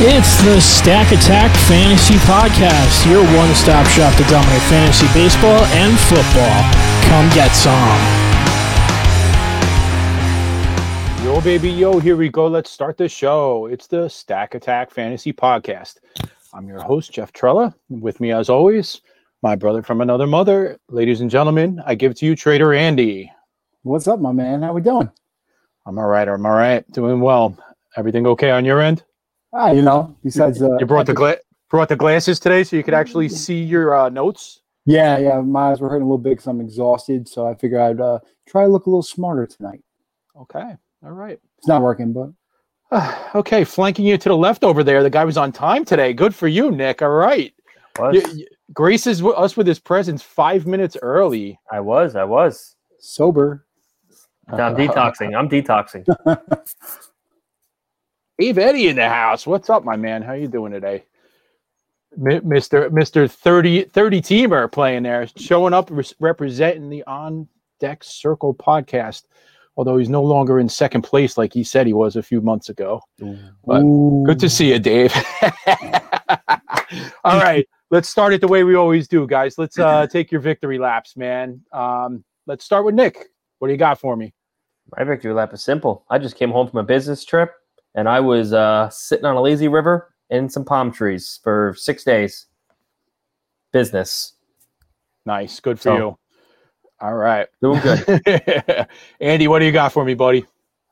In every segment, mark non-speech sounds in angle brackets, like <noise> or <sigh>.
It's the Stack Attack Fantasy Podcast, your one stop shop to dominate fantasy baseball and football. Come get some. Yo, baby, yo, here we go. Let's start the show. It's the Stack Attack Fantasy Podcast. I'm your host, Jeff Trella. With me, as always, my brother from another mother. Ladies and gentlemen, I give to you Trader Andy. What's up, my man? How we doing? I'm all right. I'm all right. Doing well. Everything okay on your end? Ah, you know, besides uh, You brought the gla- brought the glasses today so you could actually see your uh, notes. yeah, yeah. My eyes were hurting a little bit because I'm exhausted, so I figured I'd uh, try to look a little smarter tonight. Okay. All right. It's not working, but <sighs> okay, flanking you to the left over there. The guy was on time today. Good for you, Nick. All right. Was. You, you, graces w- us with his presence five minutes early. I was. I was. sober. I'm detoxing. I'm detoxing. <laughs> Eve Eddie in the house. What's up, my man? How you doing today? Mr. Mr. 30, 30 teamer playing there, showing up res- representing the On Deck Circle podcast. Although he's no longer in second place like he said he was a few months ago. But Ooh. Good to see you, Dave. <laughs> All right, let's start it the way we always do, guys. Let's uh, take your victory laps, man. Um, let's start with Nick. What do you got for me? My victory lap is simple. I just came home from a business trip and I was uh, sitting on a lazy river in some palm trees for six days. Business. Nice, good for So- you. All right, Doing good. <laughs> Andy, what do you got for me, buddy?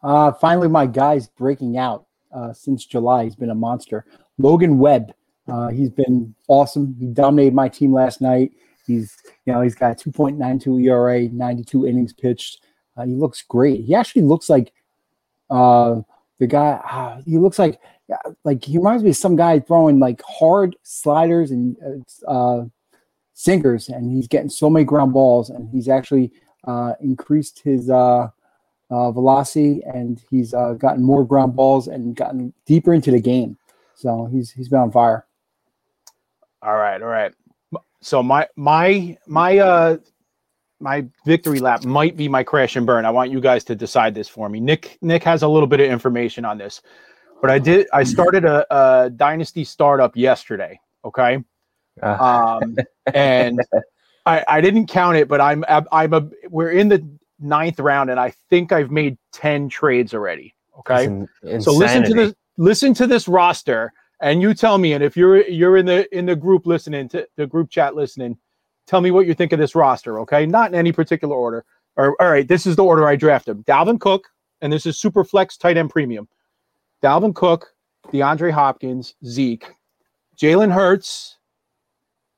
Uh, finally, my guy's breaking out uh, since July. He's been a monster. Logan Webb. Uh, he's been awesome. He dominated my team last night. He's, you know, he's got 2.92 ERA, 92 innings pitched. Uh, he looks great. He actually looks like uh, the guy. Uh, he looks like, like he reminds me of some guy throwing like hard sliders and uh, uh, sinkers, and he's getting so many ground balls, and he's actually uh, increased his. Uh, uh, velocity, and he's uh, gotten more ground balls and gotten deeper into the game. So he's he's been on fire. All right, all right. So my my my uh my victory lap might be my crash and burn. I want you guys to decide this for me. Nick Nick has a little bit of information on this, but I did I started a, a dynasty startup yesterday. Okay, Uh, um, and I I didn't count it, but I'm I'm a we're in the ninth round, and I think I've made ten trades already. Okay, in- so listen to this listen to this roster and you tell me and if you're you're in the in the group listening to the group chat listening tell me what you think of this roster okay not in any particular order or all right this is the order i drafted dalvin cook and this is super flex tight end premium dalvin cook deandre hopkins zeke jalen hurts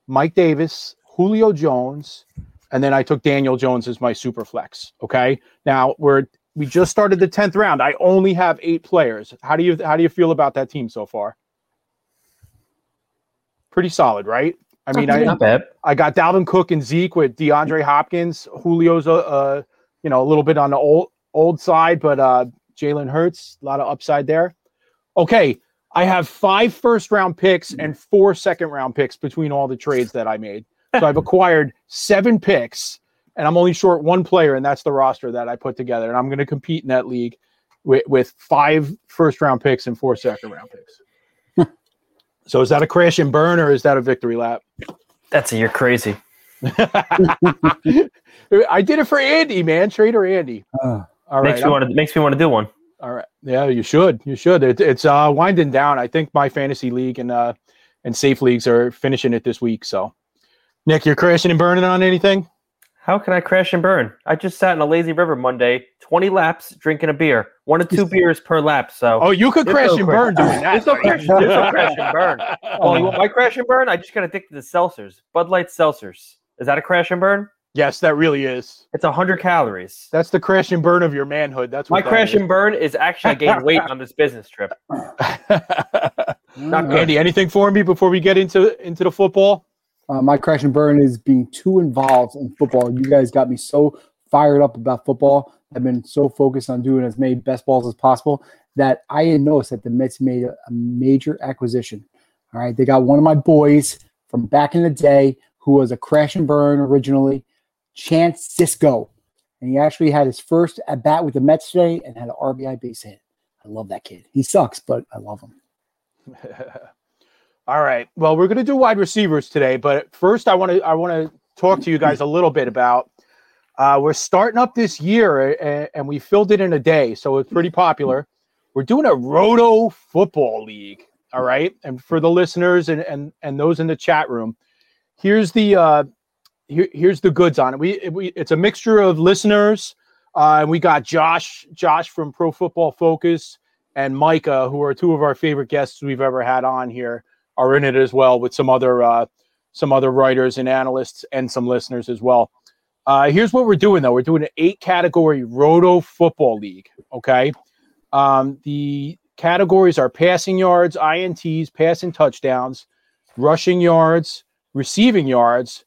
mike davis julio jones and then i took daniel jones as my super flex okay now we're we just started the 10th round. I only have eight players. How do you how do you feel about that team so far? Pretty solid, right? I mean, I, not bad. I got Dalvin Cook and Zeke with DeAndre Hopkins. Julio's a, uh, you know, a little bit on the old old side, but uh, Jalen Hurts, a lot of upside there. Okay, I have five first round picks and four second round picks between all the trades that I made. So I've <laughs> acquired seven picks, and I'm only short one player, and that's the roster that I put together. And I'm going to compete in that league with, with five first round picks and four second round picks. <laughs> so is that a crash and burn, or is that a victory lap? That's. You're crazy. <laughs> I did it for Andy, man. Trader Andy. Uh, All right. makes me want to makes me want to do one. all right. Yeah, you should. You should. It, it's uh winding down. I think my fantasy league and uh and safe leagues are finishing it this week. So Nick, you're crashing and burning on anything? How can I crash and burn? I just sat in a lazy river Monday, 20 laps drinking a beer, one or two beers per lap. So Oh, you could crash no and burn doing <laughs> that. There's no crash, there's no crash and burn. <laughs> Oh, you want my crash and burn? I just got addicted to seltzers, Bud Light seltzers. Is that a crash and burn? yes, that really is. It's 100 calories. That's the crash and burn of your manhood. That's My that crash is. and burn is actually I gained <laughs> weight on this business trip. Not good. Andy, anything for me before we get into into the football? Uh, my crash and burn is being too involved in football. You guys got me so fired up about football. I've been so focused on doing as many best balls as possible that I didn't notice that the Mets made a, a major acquisition. All right, they got one of my boys from back in the day who was a crash and burn originally, Chance Sisco. and he actually had his first at bat with the Mets today and had an RBI base hit. I love that kid. He sucks, but I love him. <laughs> All right. Well, we're going to do wide receivers today, but first, I want to I want to talk to you guys a little bit about. Uh, we're starting up this year, and, and we filled it in a day, so it's pretty popular. We're doing a Roto Football League. All right, and for the listeners and and and those in the chat room, here's the uh, here, here's the goods on it. We we it's a mixture of listeners. Uh, and we got Josh Josh from Pro Football Focus and Micah, who are two of our favorite guests we've ever had on here, are in it as well with some other uh, some other writers and analysts and some listeners as well. Uh, here's what we're doing though: we're doing an eight category Roto Football League. Okay, um, the categories are passing yards, INTs, passing touchdowns, rushing yards, receiving yards,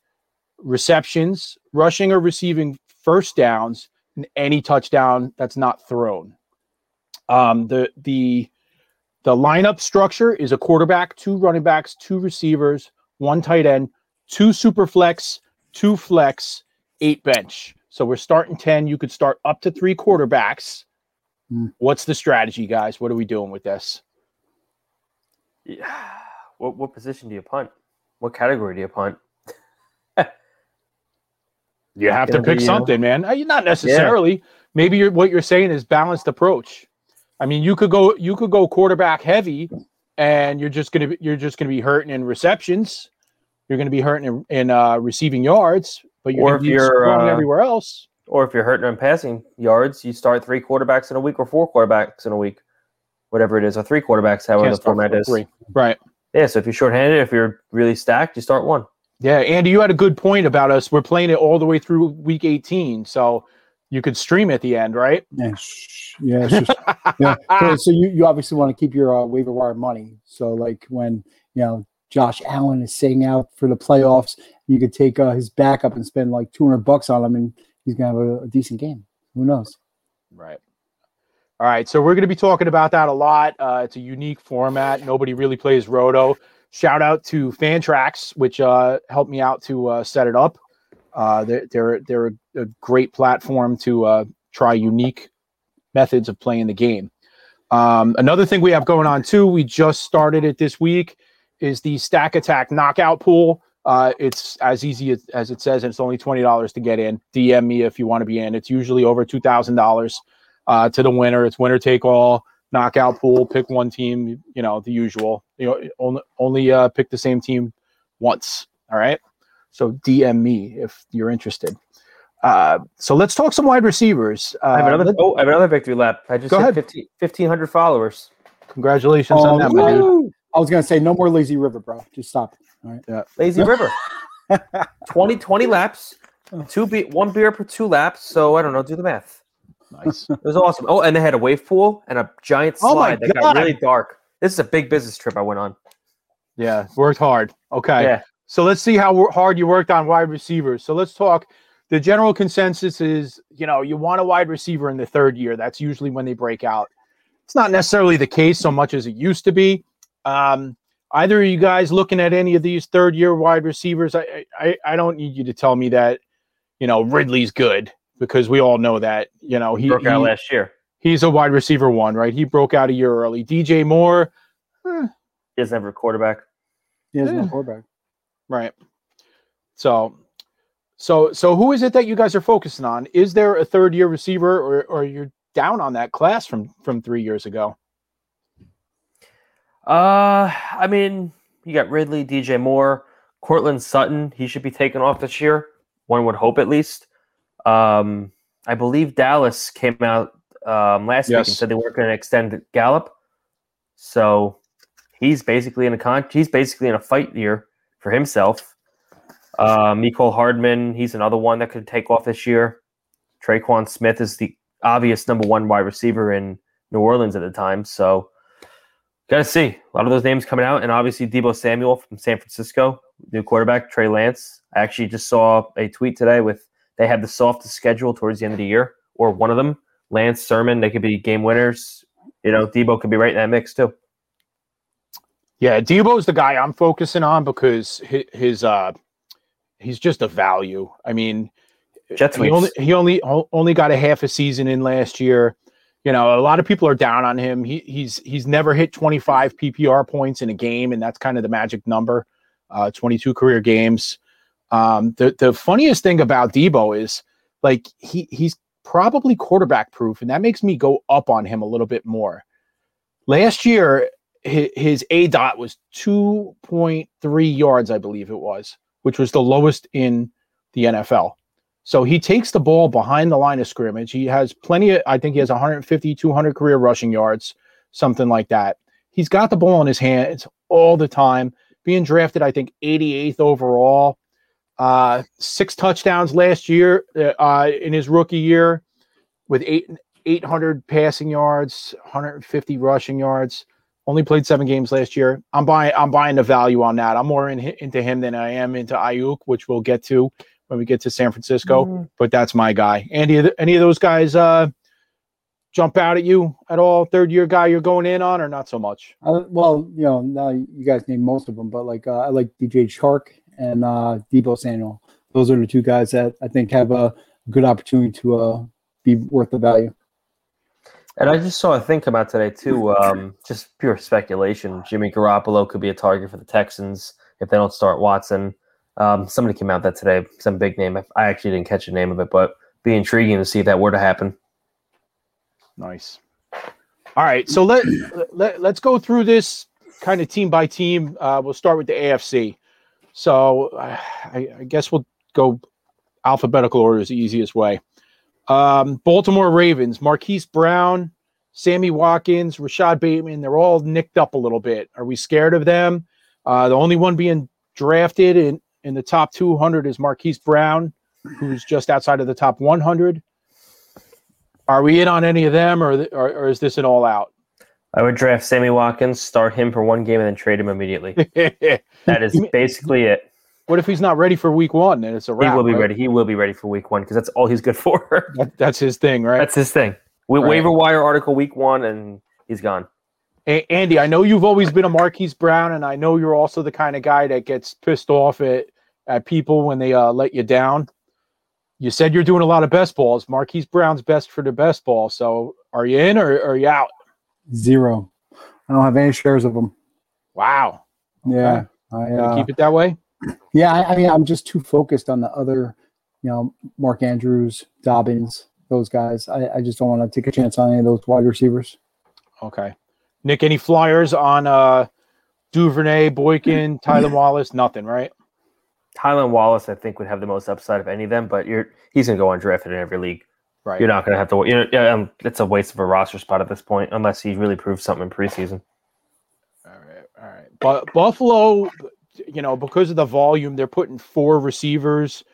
receptions, rushing or receiving first downs, and any touchdown that's not thrown. Um, the the the lineup structure is a quarterback, two running backs, two receivers, one tight end, two super flex, two flex, eight bench. So we're starting 10. You could start up to three quarterbacks. Mm. What's the strategy, guys? What are we doing with this? Yeah. <sighs> What what position do you punt? What category do you punt? You have to pick be, uh, something, man. Not necessarily. Maybe you're, what you're saying is balanced approach. I mean, you could go you could go quarterback heavy, and you're just gonna be, you're just gonna be hurting in receptions. You're gonna be hurting in, in uh, receiving yards, but you're Or if you're, uh, everywhere else. Or if you're hurting on passing yards, you start three quarterbacks in a week or four quarterbacks in a week, whatever it is, or three quarterbacks, however Can't the format for is. three. Right. Yeah. So if you're shorthanded, if you're really stacked, you start one. Yeah, Andy, you had a good point about us. We're playing it all the way through week 18, so you could stream at the end, right? Yeah, yeah, just, yeah. <laughs> So, so you, you obviously want to keep your uh, waiver wire money. So like when you know Josh Allen is sitting out for the playoffs, you could take uh, his backup and spend like two hundred bucks on him, and he's gonna have a, a decent game. Who knows? Right. All right. So we're going to be talking about that a lot. Uh, it's a unique format. Nobody really plays Roto. Shout out to Fantrax, which uh, helped me out to uh, set it up. Uh, they're they're, they're a, a great platform to uh, try unique methods of playing the game. Um, another thing we have going on too, we just started it this week, is the Stack Attack Knockout Pool. Uh, it's as easy as, as it says, and it's only twenty dollars to get in. DM me if you want to be in. It's usually over two thousand dollars uh, to the winner. It's winner take all knockout pool. Pick one team. You know the usual. You know only only uh, pick the same team once. All right. So DM me if you're interested. Uh, so let's talk some wide receivers. Uh, I have another. Oh, I have another victory lap. I just Go hit ahead. 15 1,500 followers. congratulations on that, my dude. Oh, I was gonna say no more lazy river, bro. Just stop. All right. Yeah. Lazy River. <laughs> 20, 20 laps. Two be- one beer per two laps. So I don't know. Do the math. Nice. <laughs> It was awesome. Oh, and they had a wave pool and a giant Oh my slide that got really dark. This is a big business trip I went on. Yeah, worked hard. Okay. Yeah. So let's see how hard you worked on wide receivers. So let's talk. The general consensus is, you know, you want a wide receiver in the third year. That's usually when they break out. It's not necessarily the case so much as it used to be. Um, either of you guys looking at any of these third year wide receivers? I, I I don't need you to tell me that, you know, Ridley's good because we all know that. You know, he, Broke out he- last year. he's a wide receiver one, right? He broke out a year early. DJ Moore, eh, He doesn't have a quarterback. He has Yeah. no quarterback. Right. So, so, so who is it that you guys are focusing on? Is there a third year receiver, or, or you're down on that class from from three years ago? Uh, I mean, you got Ridley, DJ Moore, Courtland Sutton. He should be taken off this year. One would hope, at least. Um, I believe Dallas came out um, last week and said they weren't going to extend Gallup. So he's basically in a con. He's basically in a fight year for himself. Uh, Mecole Hardman, he's another one that could take off this year. Tre'Quan Smith is the obvious number one wide receiver in New Orleans at the time. So got to see a lot of those names coming out, and obviously Deebo Samuel from San Francisco, new quarterback Trey Lance. I actually just saw a tweet today with they have the softest schedule towards the end of the year, or one of them. Lance Sermon, they could be game winners. You know, Deebo could be right in that mix too. Yeah, Deebo's the guy I'm focusing on because his, his uh, he's just a value. I mean, Jet he only he only only got a half a season in last year. You know, a lot of people are down on him. He he's he's never hit 25 PPR points in a game, and that's kind of the magic number. Uh, 22 career games. Um, the the funniest thing about Deebo is like he he's probably quarterback proof, and that makes me go up on him a little bit more. Last year, his, aDOT was 2.3 yards, I believe it was, which was the lowest in the NFL. So he takes the ball behind the line of scrimmage. He has plenty of, I think he has 150, 200 career rushing yards, something like that. He's got the ball in his hands all the time, being drafted, I think, 88th overall. Uh, six touchdowns last year uh, in his rookie year with eight, 800 passing yards, 150 rushing yards. Only played seven games last year. I'm buying. I'm buying the value on that. I'm more in, into him than I am into Aiyuk, which we'll get to when we get to San Francisco. Mhm. But that's my guy. Andy, any of those guys uh, jump out at you at all? Third year guy you're going in on, or not so much? Uh, well, you know, now you guys named most of them, but like uh, I like DJ Chark and uh, Deebo Samuel. Those are the two guys that I think have a good opportunity to uh, be worth the value. And I just saw a thing come out today too. Um, just pure speculation. Jimmy Garoppolo could be a target for the Texans if they don't start Watson. Um, somebody came out that today, some big name. I- I actually didn't catch the name of it, but be intriguing to see if that were to happen. Nice. All right, so let, <clears throat> let let's go through this kind of team by team. Uh, we'll start with the AFC. So uh, I, I guess we'll go alphabetical order is the easiest way. Um, Baltimore Ravens, Marquise Brown, Sammy Watkins, Rashod Bateman, they're all nicked up a little bit. Are we scared of them? Uh, the only one being drafted in, in the top 200 is Marquise Brown, who's just outside of the top 100. Are we in on any of them, or, or, or is this an all out? I would draft Sammy Watkins, start him for one game, and then trade him immediately. <laughs> That is basically it. What if he's not ready for week one? Then it's a He will be right? ready. He will be ready for week one because that's all he's good for. <laughs> That, that's his thing, right? that's his thing. Wa- Right. Waiver wire article week one, and he's gone. A- Andy, I know you've always been a Marquise Brown, and I know you're also the kind of guy that gets pissed off at, at people when they uh, let you down. You said you're doing a lot of best balls. Marquise Brown's best for the best ball. So are you in or, or are you out? Zero. I don't have any shares of them. Wow. Yeah. I, Gonna uh, keep it that way? Yeah. I, I mean, I'm just too focused on the other, you know, Mark Andrews, Dobbins, those guys. I, I just don't want to take a chance on any of those wide receivers. Okay. Nick, any flyers on uh, Duvernay, Boykin, <clears throat> Tylan Wallace? Nothing, right? Tylan Wallace, I think, would have the most upside of any of them, but you're he's going to go undrafted in every league. Right. You're not going to have to. You know, yeah, um, it's a waste of a roster spot at this point, unless he really proves something in preseason. All right, all right. But Buffalo, you know, because of the volume, they're putting four receivers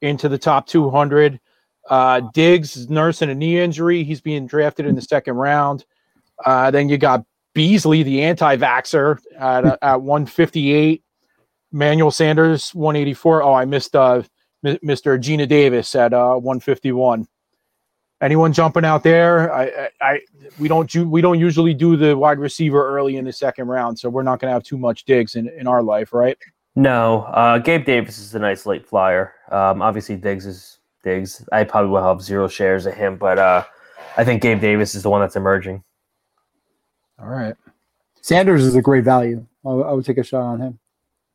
into the top 200. Uh, Diggs is nursing a knee injury. He's being drafted in the second round. Uh, then you got Beasley, the anti-vaxxer, at, uh, at 158. Manuel Sanders, 184. Oh, I missed uh, Mr. Gina Davis at uh, 151. Anyone jumping out there? I, I, I we don't ju- we don't usually do the wide receiver early in the second round, so we're not going to have too much digs in, in our life, right? No, uh, Gabe Davis is a nice late flyer. Um, obviously, Diggs is Diggs. I probably will have zero shares of him, but uh, I think Gabe Davis is the one that's emerging. All right. Sanders is a great value. I, would- I would take a shot on him.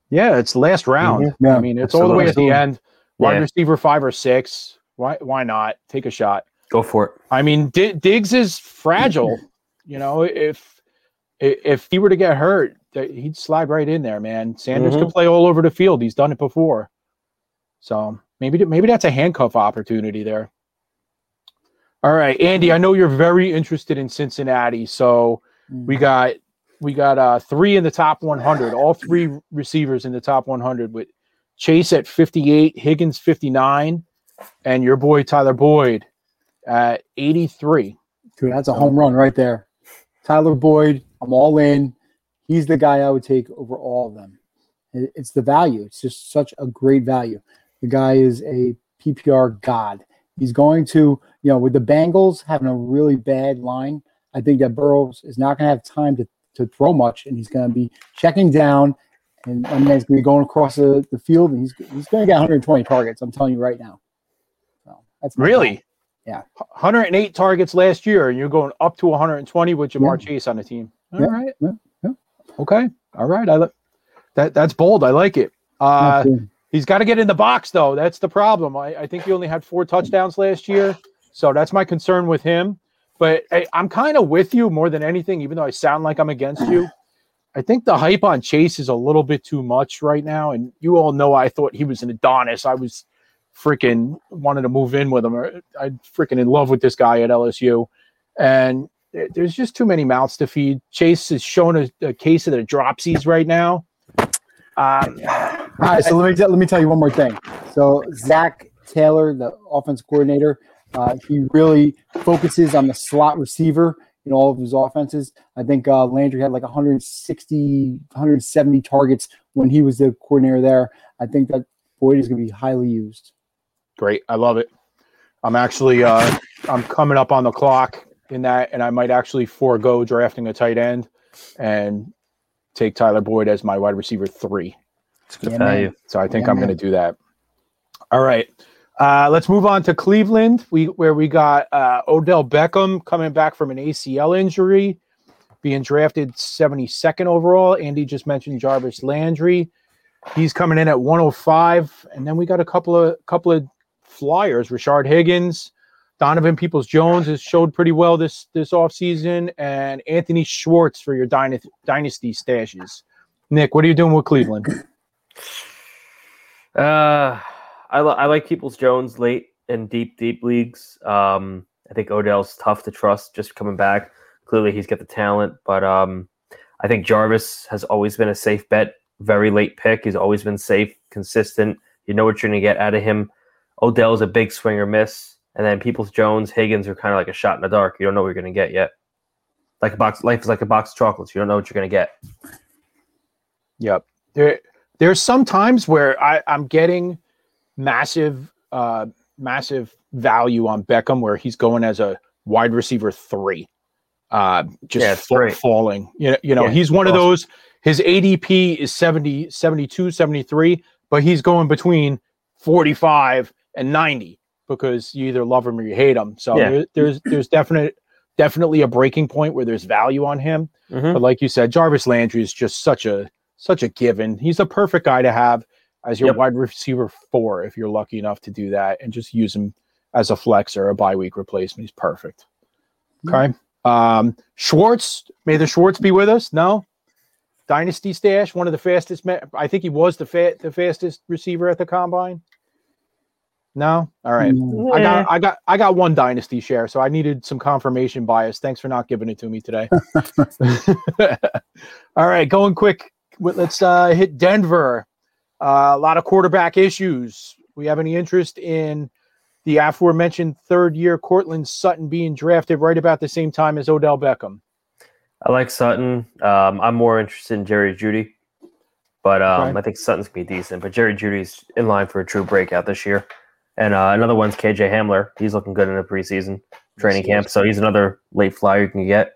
Yeah, it's last round. Mhm. Yeah, I mean, it's all the way at the end. Wide Yeah. receiver five or six. Why why not take a shot? Go for it. I mean, D- Diggs is fragile. <laughs> you know, if if he were to get hurt, he'd slide right in there, man. Sanders could play all over the field. He's done it before. So maybe maybe that's a handcuff opportunity there. All right, Andy, I know you're very interested in Cincinnati, so we got we got uh three in the top 100, all three receivers in the top 100 with Chase at 58, Higgins 59, and your boy Tyler Boyd at 83. Dude, that's a home run right there. Tyler Boyd, I'm all in. He's the guy I would take over all of them. It's the value. It's just such a great value. The guy is a PPR god. He's going to, you know, with the Bengals having a really bad line, I think that Burrows is not going to have time to, to throw much, and he's going to be checking down, and, and he's going to be going across the, the field, and he's, he's going to get 120 targets. I'm telling you right now. So That's Really? Yeah. 108 targets last year, and you're going up to 120 with Ja'Marr Yeah. Chase on the team. All Yeah, right. yeah. Okay. All right. I like that. That's bold. I like it. Uh, he's got to get in the box, though. That's the problem. I, I think he only had four touchdowns last year, so that's my concern with him. But I, I'm kind of with you more than anything, even though I sound like I'm against you. I think the hype on Chase is a little bit too much right now, and you all know I thought he was an Adonis. I was freaking wanted to move in with him. I'm freaking in love with this guy at LSU, and there's just too many mouths to feed. Chase is showing a, a case of the dropsies right now. Um, All right, so let me tell, let me tell you one more thing. So Zac Taylor, the offense coordinator, uh, he really focuses on the slot receiver in all of his offenses. I think uh, Landry had like 160, 170 targets when he was the coordinator there. I think that Boyd is going to be highly used. Great, I love it. I'm actually uh, I'm coming up on the clock in that, and I might actually forego drafting a tight end and take Tyler Boyd as my wide receiver three. It's good Yeah, man. value. So I think Yeah, I'm man. going to do that. All right. Uh, let's move on to Cleveland, we where we got uh, Odell Beckham coming back from an ACL injury, being drafted 72nd overall. Andy just mentioned Jarvis Landry. He's coming in at 105, and then we got a couple of couple of flyers. Rashard Higgins, Donovan Peoples Jones has showed pretty well this this offseason, and Anthony Schwartz for your dynasty stashes. Nick, what are you doing with Cleveland? Uh, I, li- I like Peoples Jones late in deep, deep leagues. Um, I think Odell's tough to trust just coming back. Clearly, he's got the talent, but um, I think Jarvis has always been a safe bet. Very late pick. He's always been safe, consistent. You know what you're going to get out of him. Odell's a big swing or miss, and then Peoples Jones, Higgins are kind of like a shot in the dark. You don't know what you're going to get yet. Like a box, life is like a box of chocolates. You don't know what you're going to get. Yep. There there's some times where I, I'm getting massive uh massive value on Beckham where he's going as a wide receiver three. Uh just Yeah, falling. You know, you know, Yeah, he's one of those his ADP is 70, 72, 73, but he's going between 45 and 90 because you either love him or you hate him. So Yeah. there, there's there's definite definitely a breaking point where there's value on him. Mhm. But like you said, Jarvis Landry is just such a such a given. He's a perfect guy to have as your Yep. wide receiver four if you're lucky enough to do that and just use him as a flex or a bye week replacement. He's perfect. Okay. Um, Schwartz, may the Schwartz be with us? No. Dynasty stash, one of the fastest. I think he was the fa- the fastest receiver at the combine. No, all right. Mm, I got, I got, I got one dynasty share, so I needed some confirmation bias. Thanks for not giving it to me today. <laughs> <laughs> All right, going quick. Let's uh, hit Denver. Uh, a lot of quarterback issues. We have any interest in the aforementioned third-year Courtland Sutton being drafted right about the same time as Odell Beckham? I like Sutton. Um, I'm more interested in Jerry Jeudy, but um, Okay. I think Sutton's gonna be decent. But Jerry Jeudy's in line for a true breakout this year. And uh, another one's KJ Hamler. He's looking good in the preseason training camp, so he's another late flyer you can get.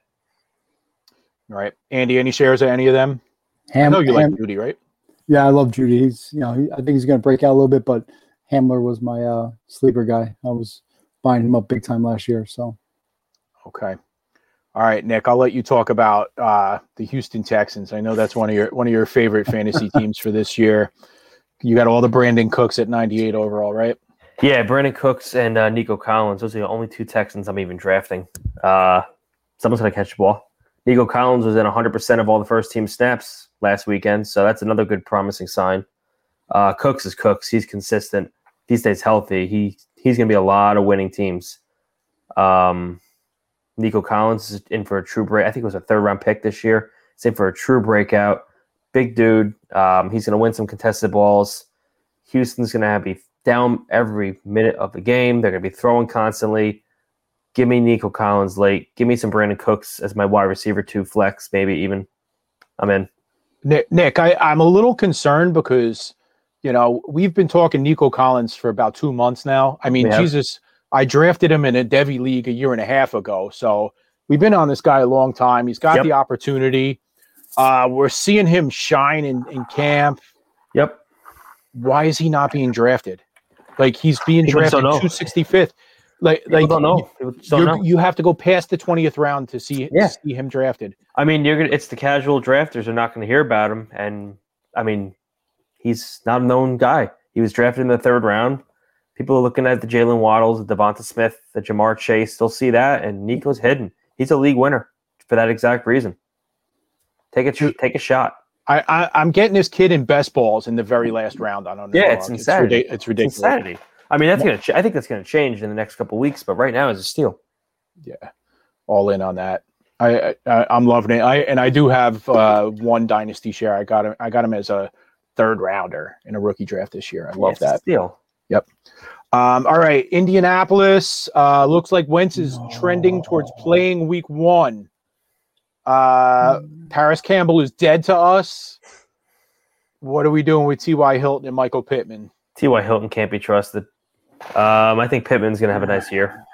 All right, Andy. Any shares of any of them? I know you Ham- like Jeudy, right? yeah, I love Jeudy. He's you know he, I think he's going to break out a little bit, but Hamler was my uh, sleeper guy. I was buying him up big time last year. So Okay. All right, Nick. I'll let you talk about uh, the Houston Texans. I know that's one of your one of your favorite fantasy <laughs> teams for this year. You got all the Brandin Cooks at 98 overall, right? Yeah, Brandin Cooks and uh, Nico Collins. Those are the only two Texans I'm even drafting. Uh, someone's gonna catch the ball. Nico Collins was in 100% of all the first team snaps last weekend, so that's another good promising sign. Uh, Cooks is Cooks. He's consistent. He stays healthy, he he's gonna be a lot of winning teams. Um, Nico Collins is in for a true break. I think it was a third round pick this year. He's in for a true breakout. Big dude. Um, he's gonna win some contested balls. Houston's gonna have be down every minute of the game. They're going to be throwing constantly. Give me Nico Collins late. Give me some Brandin Cooks as my wide receiver two flex, maybe even. I'm in. Nick, Nick I, I'm a little concerned because, you know, we've been talking Nico Collins for about two months now. I mean. Jesus, I drafted him in a Devy league a year and a half ago. So we've been on this guy a long time. He's got Yep. the opportunity. Uh, we're seeing him shine in, in camp. Yep. Why is he not being drafted? Like he's being People drafted don't 265th. Like People like don't know. Don't know. you have to go past the 20th round to see Yeah. see him drafted. I mean, you're gonna. It's the casual drafters are not going to hear about him, and I mean, he's not a known guy. He was drafted in the third round. People are looking at the Jaylen Waddles, the Devonta Smith, the Ja'Marr Chase. They'll see that, and Nico's hidden. He's a league winner for that exact reason. Take a take a shot. I, I I'm getting this kid in best balls in the very last round on Underdog. Yeah, it's insanity. It's, It's ridiculous. insanity. I mean, that's gonna. Ch- I think that's gonna change in the next couple weeks, but right now is a steal. Yeah, all in on that. I, I I'm loving it. I and I do have uh, one dynasty share. I got him. I got him as a third rounder in a rookie draft this year. I love it's a that. steal. Um, all right, Indianapolis. Uh, looks like Wentz is trending towards playing week one. Uh, Parris Campbell is dead to us. What are we doing with T.Y. Hilton and Michael Pittman? T.Y. Hilton can't be trusted. Um, I think Pittman's gonna have a nice year.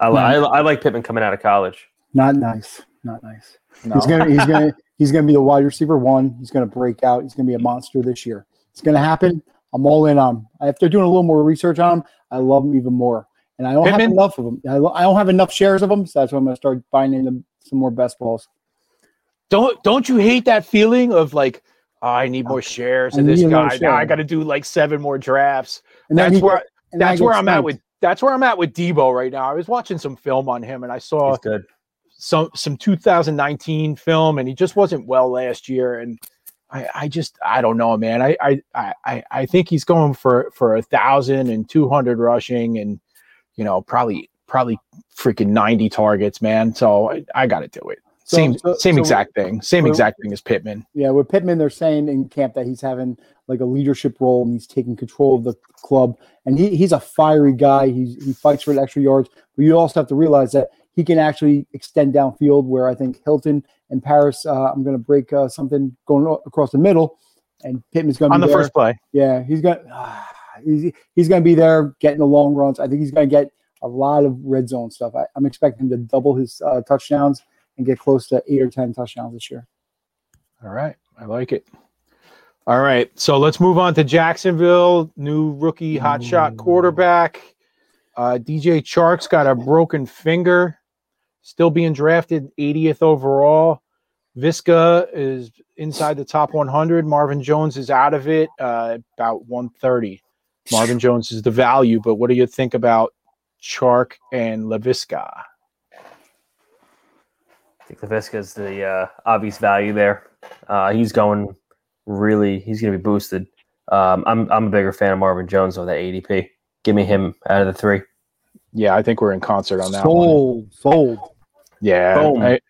I, li- I, I like Pittman coming out of college. Not nice. Not nice. No. He's gonna he's gonna <laughs> he's gonna be the wide receiver one. He's gonna break out. He's gonna be a monster this year. It's gonna happen. I'm all in on him. After doing a little more research on him, I love him even more. And I don't have enough of them. I, I don't have enough shares of them, so that's why I'm gonna start buying into some more best balls. Don't don't you hate that feeling of like oh, I need more shares I of this guy. Now I got to do like seven more drafts. And That's he- where and I that's get where I'm at with that's where I'm at with Deebo right now. I was watching some film on him and I saw good. some some 2019 film and he just wasn't well last year and I, I just I don't know man I I I- I I think he's going for for a thousand and two hundred rushing and you know probably probably freaking 90 targets man so I, I got to do it So- same so- same so- exact thing same exact thing as Pittman Yeah, with Pittman, they're saying in camp that he's having like a leadership role and he's taking control of the club. And he, he's a fiery guy. He's, he fights for the extra yards. But you also have to realize that he can actually extend downfield. Where I think Hilton and Parris, uh, I'm going to break uh, something going across the middle, and Pittman's going to on the there. first play Yeah, he's going. to he's he's going to be there getting the long runs. I think he's going to get a lot of red zone stuff. I, I'm expecting him to double his uh, touchdowns and get close to eight or ten touchdowns this year. All right. I like it. All right. So let's move on to Jacksonville. New rookie hotshot quarterback. Uh, DJ Chark's got a broken finger, still being drafted 80th overall. Visca is inside the top 100. Marvin Jones is out of it, uh, about 130. Marvin Jones is the value, but what do you think about Chark and Laviska? I think Laviska's the uh, obvious value there. Uh, he's going really. He's going to be boosted. Um, I'm I'm a bigger fan of Marvin Jones on that ADP. Give me him out of the three. Yeah, I think we're in concert on that one. Sold, sold. Yeah, Boom. I-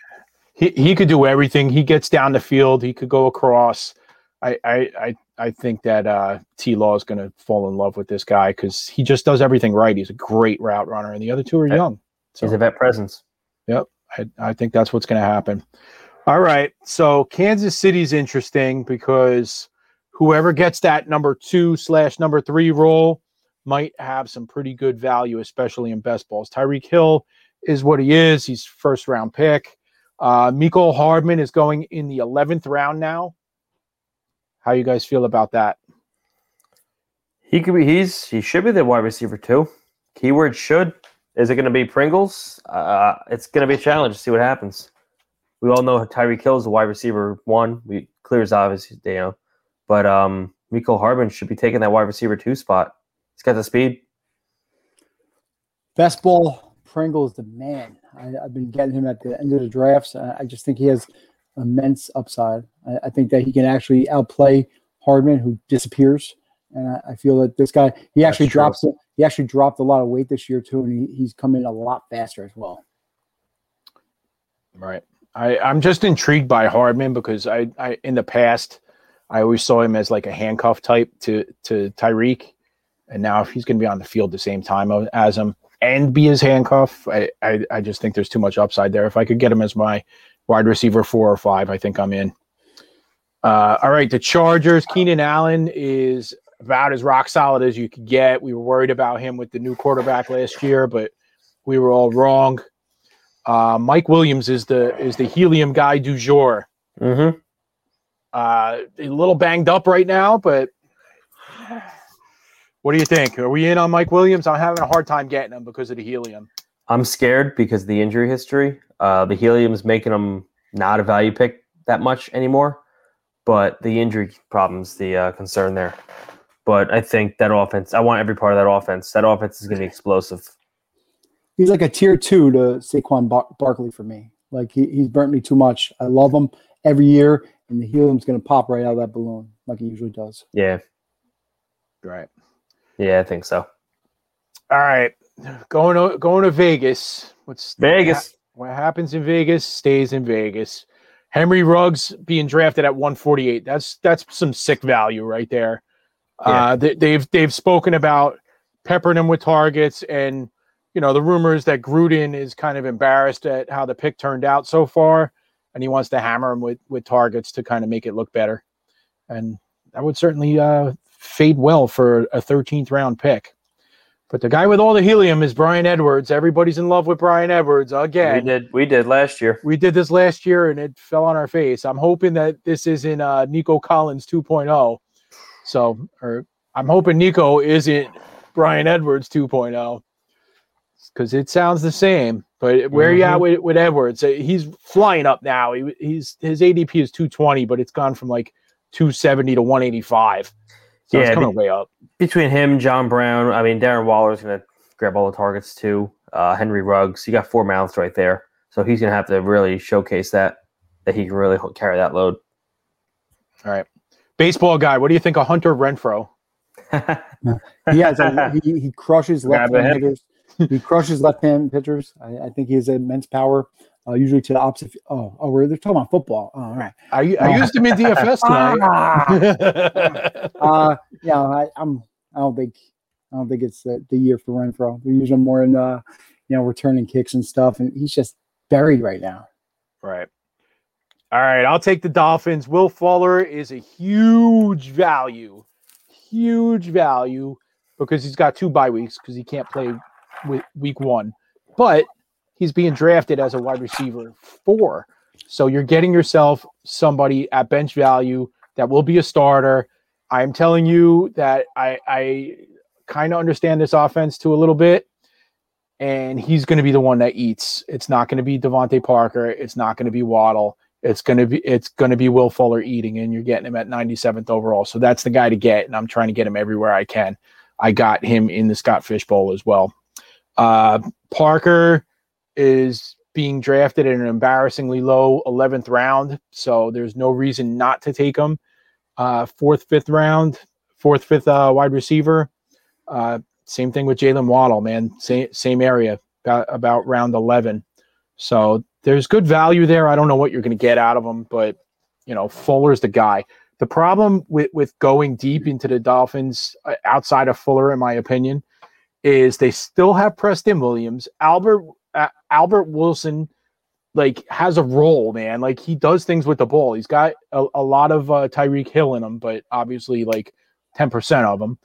he he could do everything. He gets down the field. He could go across. I I I, I think that uh, T Law is going to fall in love with this guy because he just does everything right. He's a great route runner, and the other two are Yeah. young. He's a vet presence. I, I think that's what's going to happen. All right, so Kansas City's interesting because whoever gets that number two slash number three role might have some pretty good value, especially in best balls. Tyreek Hill is what he is. He's first round pick. Uh, Mecole Hardman is going in the 11th round now. How you guys feel about that? He could be. He's he should be the wide receiver too. Keyword should. Is it going to be Pringles? Uh, it's going to be a challenge to see what happens. We all know Tyreek Hill's the wide receiver one. We clear as obvious, you know. But um, Mecole Hardman should be taking that wide receiver two spot. He's got the speed. Best ball Pringle is the man. I, I've been getting him at the end of the drafts. I, I just think he has immense upside. I, I think that he can actually outplay Hardman, who disappears. And I, I feel that this guy, he actually true. drops. He actually dropped a lot of weight this year too, and he, he's coming a lot faster as well. Right. I, I'm just intrigued by Hardman because I, I in the past I always saw him as like a handcuff type to to Tyreek, and now if he's going to be on the field the same time as him and be his handcuff, I, I I just think there's too much upside there. If I could get him as my wide receiver four or five, I think I'm in. Uh, all right, the Chargers. Keenan Allen is about as rock solid as you could get. We were worried about him with the new quarterback last year, but we were all wrong. Uh, Mike Williams is the is the helium guy du jour. Mm-hmm. Uh, a little banged up right now, but What do you think? Are we in on Mike Williams? I'm having a hard time getting him because of the helium. I'm scared because of the injury history. Uh, the helium's making him not a value pick that much anymore, but the injury problems the uh, concern there. But I think that offense, I want every part of that offense. That offense is going to be explosive. He's like a tier two to Saquon Bar- Barkley for me. Like he, he's burnt me too much. I love him every year, and the helium's going to pop right out of that balloon like it usually does. Yeah, Right. yeah, I think so. All right. Going to going to Vegas. What's Vegas. What happens in Vegas stays in Vegas. Henry Ruggs being drafted at 148. That's that's some sick value right there. Uh, they, they've they've spoken about peppering him with targets, and you know the rumors that Gruden is kind of embarrassed at how the pick turned out so far, and he wants to hammer him with with targets to kind of make it look better, and that would certainly uh, fade well for a 13th round pick. But the guy with all the helium is Bryan Edwards. Everybody's in love with Bryan Edwards again. We did we did last year. We did this last year and it fell on our face. I'm hoping that this isn't uh, Nico Collins 2.0. So, or I'm hoping Nico isn't Bryan Edwards 2.0 because it sounds the same. But where you at with, with Edwards? Uh, He's flying up now. He, he's his ADP is 220, but it's gone from like 270 to 185. So Yeah, it's coming the- way up. Between him, John Brown, I mean Darren Waller's going to grab all the targets too. Uh, Henry Ruggs, you got four mouths right there, so he's going to have to really showcase that that he can really carry that load. All right. Baseball guy, what do you think of Hunter Renfrow? He has a, he, he crushes left hand a hitters. He crushes left hand pitchers. I, I think he has immense power. Uh, usually to the opposite. Oh, oh, we're they're talking about football. Oh, all right. I, I used him in DFS <laughs> tonight. Uh, yeah, I, I'm. I don't think. I don't think it's the, the year for Renfrow. We're usually more in the, you know, returning kicks and stuff, and he's just buried right now. right. All right. I'll take the Dolphins. Will Fuller is a huge value, huge value because he's got two bye weeks because he can't play with week one, but he's being drafted as a wide receiver four. So you're getting yourself somebody at bench value that will be a starter. I'm telling you that I, I kind of understand this offense to a little bit. And he's going to be the one that eats. It's not going to be DeVante Parker. It's not going to be Waddle. It's going to be it's to be Will Fuller eating, and you're getting him at 97th overall. So that's the guy to get, and I'm trying to get him everywhere I can. I got him in the Scott Fish Bowl as well. Uh, Parker is being drafted in an embarrassingly low 11th round, so there's no reason not to take him. Uh, fourth, fifth round, fourth, fifth uh, wide receiver. Uh, same thing with Jaylen Waddle, man. Same same area, about, about round 11. So there's good value there. I don't know what you're going to get out of him, but you know, Fuller's the guy. The problem with with going deep into the Dolphins uh, outside of Fuller, in my opinion, is they still have Preston Williams, Albert uh, Albert Wilson, like has a role, man. Like he does things with the ball. He's got a, a lot of uh, Tyreek Hill in him, but obviously like ten percent of him.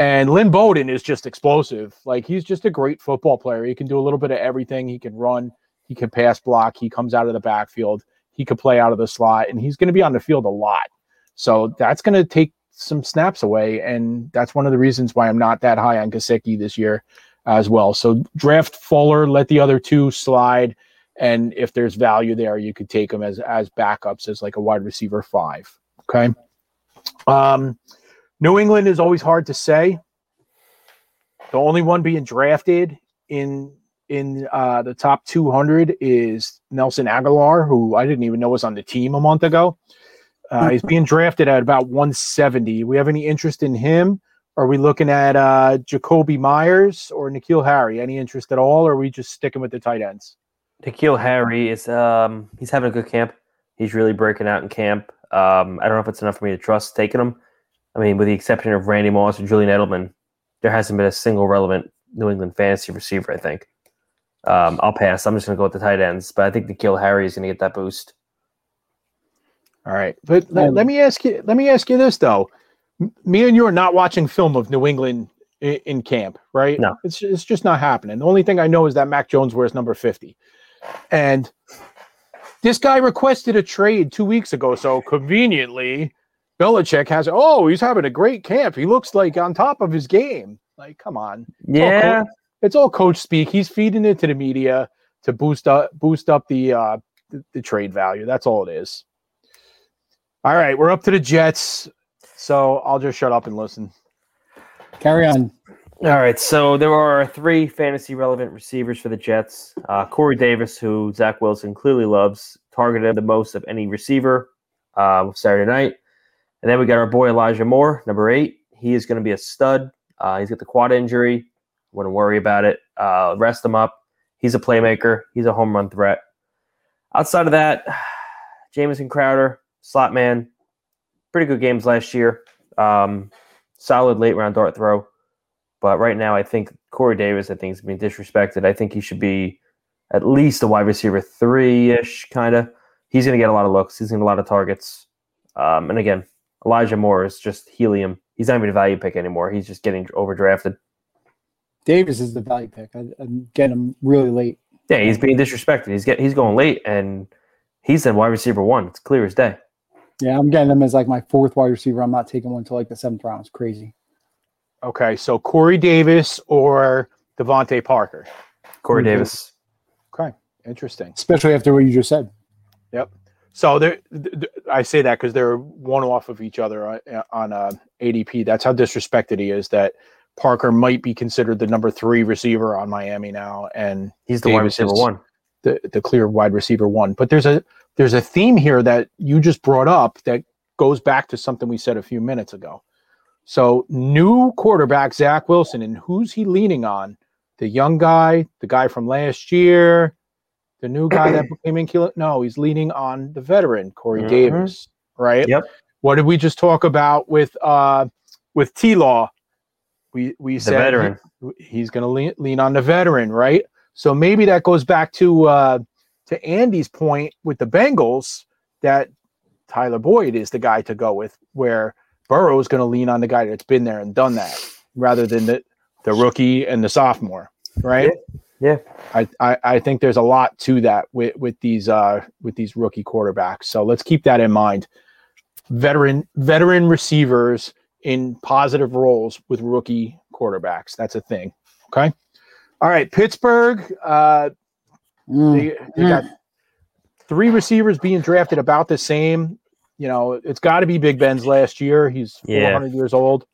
And Lynn Bowden is just explosive. Like he's just a great football player. He can do a little bit of everything. He can run. He can pass block. He comes out of the backfield. He could play out of the slot, and he's going to be on the field a lot. So that's going to take some snaps away, and that's one of the reasons why I'm not that high on Gesicki this year as well. So draft Fuller, let the other two slide, and if there's value there, you could take them as as backups as like a wide receiver five. Okay. Um, New England is always hard to say. The only one being drafted in in uh, the top 200 is Nelson Agholor, who I didn't even know was on the team a month ago. Uh, he's being drafted at about 170. We have any interest in him? Are we looking at uh, Jakobi Meyers or N'Keal Harry? Any interest at all? Or are we just sticking with the tight ends? N'Keal Harry is um he's having a good camp. He's really breaking out in camp. Um, I don't know if it's enough for me to trust taking him. I mean, with the exception of Randy Moss and Julian Edelman, there hasn't been a single relevant New England fantasy receiver. I think. Um, I'll pass. I'm just going to go with the tight ends, but I think N'Keal Harry is going to get that boost. All right, but let, let me ask you. Let me ask you this though. M- Me and you are not watching film of New England in, in camp, right? No. it's it's just not happening. The only thing I know is that Mac Jones wears number fifty, and this guy requested a trade two weeks ago. So conveniently, Belichick has. Oh, he's having a great camp. He looks like on top of his game. Like, come on. Yeah, It's all coach speak. He's feeding it to the media to boost up boost up the uh the, the trade value. That's all it is. All right, we're up to the Jets. So I'll just shut up and listen. Carry on. All right, so there are three fantasy relevant receivers for the Jets. Uh, Corey Davis, who Zach Wilson clearly loves, targeted the most of any receiver uh, Saturday night. And then we got our boy Elijah Moore, number eight. He is going to be a stud. Uh, he's got the quad injury. Wouldn't worry about it. Uh, rest him up. He's a playmaker. He's a home run threat. Outside of that, <sighs> Jamison Crowder, slot man, pretty good games last year. Um, solid late round dart throw. But right now, I think Corey Davis, I think, is being disrespected. I think he should be at least a wide receiver three ish, kind of. He's going to get a lot of looks. He's going to a lot of targets. Um, and again, Elijah Moore is just helium. He's not even a value pick anymore. He's just getting overdrafted. Davis is the value pick. I, I'm getting him really late. Yeah, he's being disrespected. He's get he's going late, and he's in wide receiver one. It's clear as day. Yeah, I'm getting him as like my fourth wide receiver. I'm not taking one until like the seventh round. It's crazy. Okay, so Corey Davis or DeVante Parker. Corey. Davis. Okay, interesting. Especially after what you just said. Yep. So there, th- th- I say that because they're one off of each other on, on uh, ADP. That's how disrespected he is. That Parker might be considered the number three receiver on Miami now, and He's the wide receiver one. the the clear wide receiver one. But there's a there's a theme here that you just brought up that goes back to something we said a few minutes ago. So new quarterback Zach Wilson, and who's he leaning on? The young guy, the guy from last year, the new guy that <clears throat> became in. No, he's leaning on the veteran Corey Mhm. Davis, right? Yep. What did we just talk about with uh with T Law? We we The said he- he's going to lean, lean on the veteran, right? So maybe that goes back to uh, to Andy's point with the Bengals that Tyler Boyd is the guy to go with, where Burrow is going to lean on the guy that's been there and done that, rather than the the rookie and the sophomore, right? Yeah. I, I, I think there's a lot to that with with these uh with these rookie quarterbacks. So let's keep that in mind. Veteran veteran receivers in positive roles with rookie quarterbacks. That's a thing. Okay. All right. Pittsburgh, uh, Mm. they, they got three receivers being drafted about the same. You know, it's got to be Big Ben's last year. He's Yeah. 400 years old.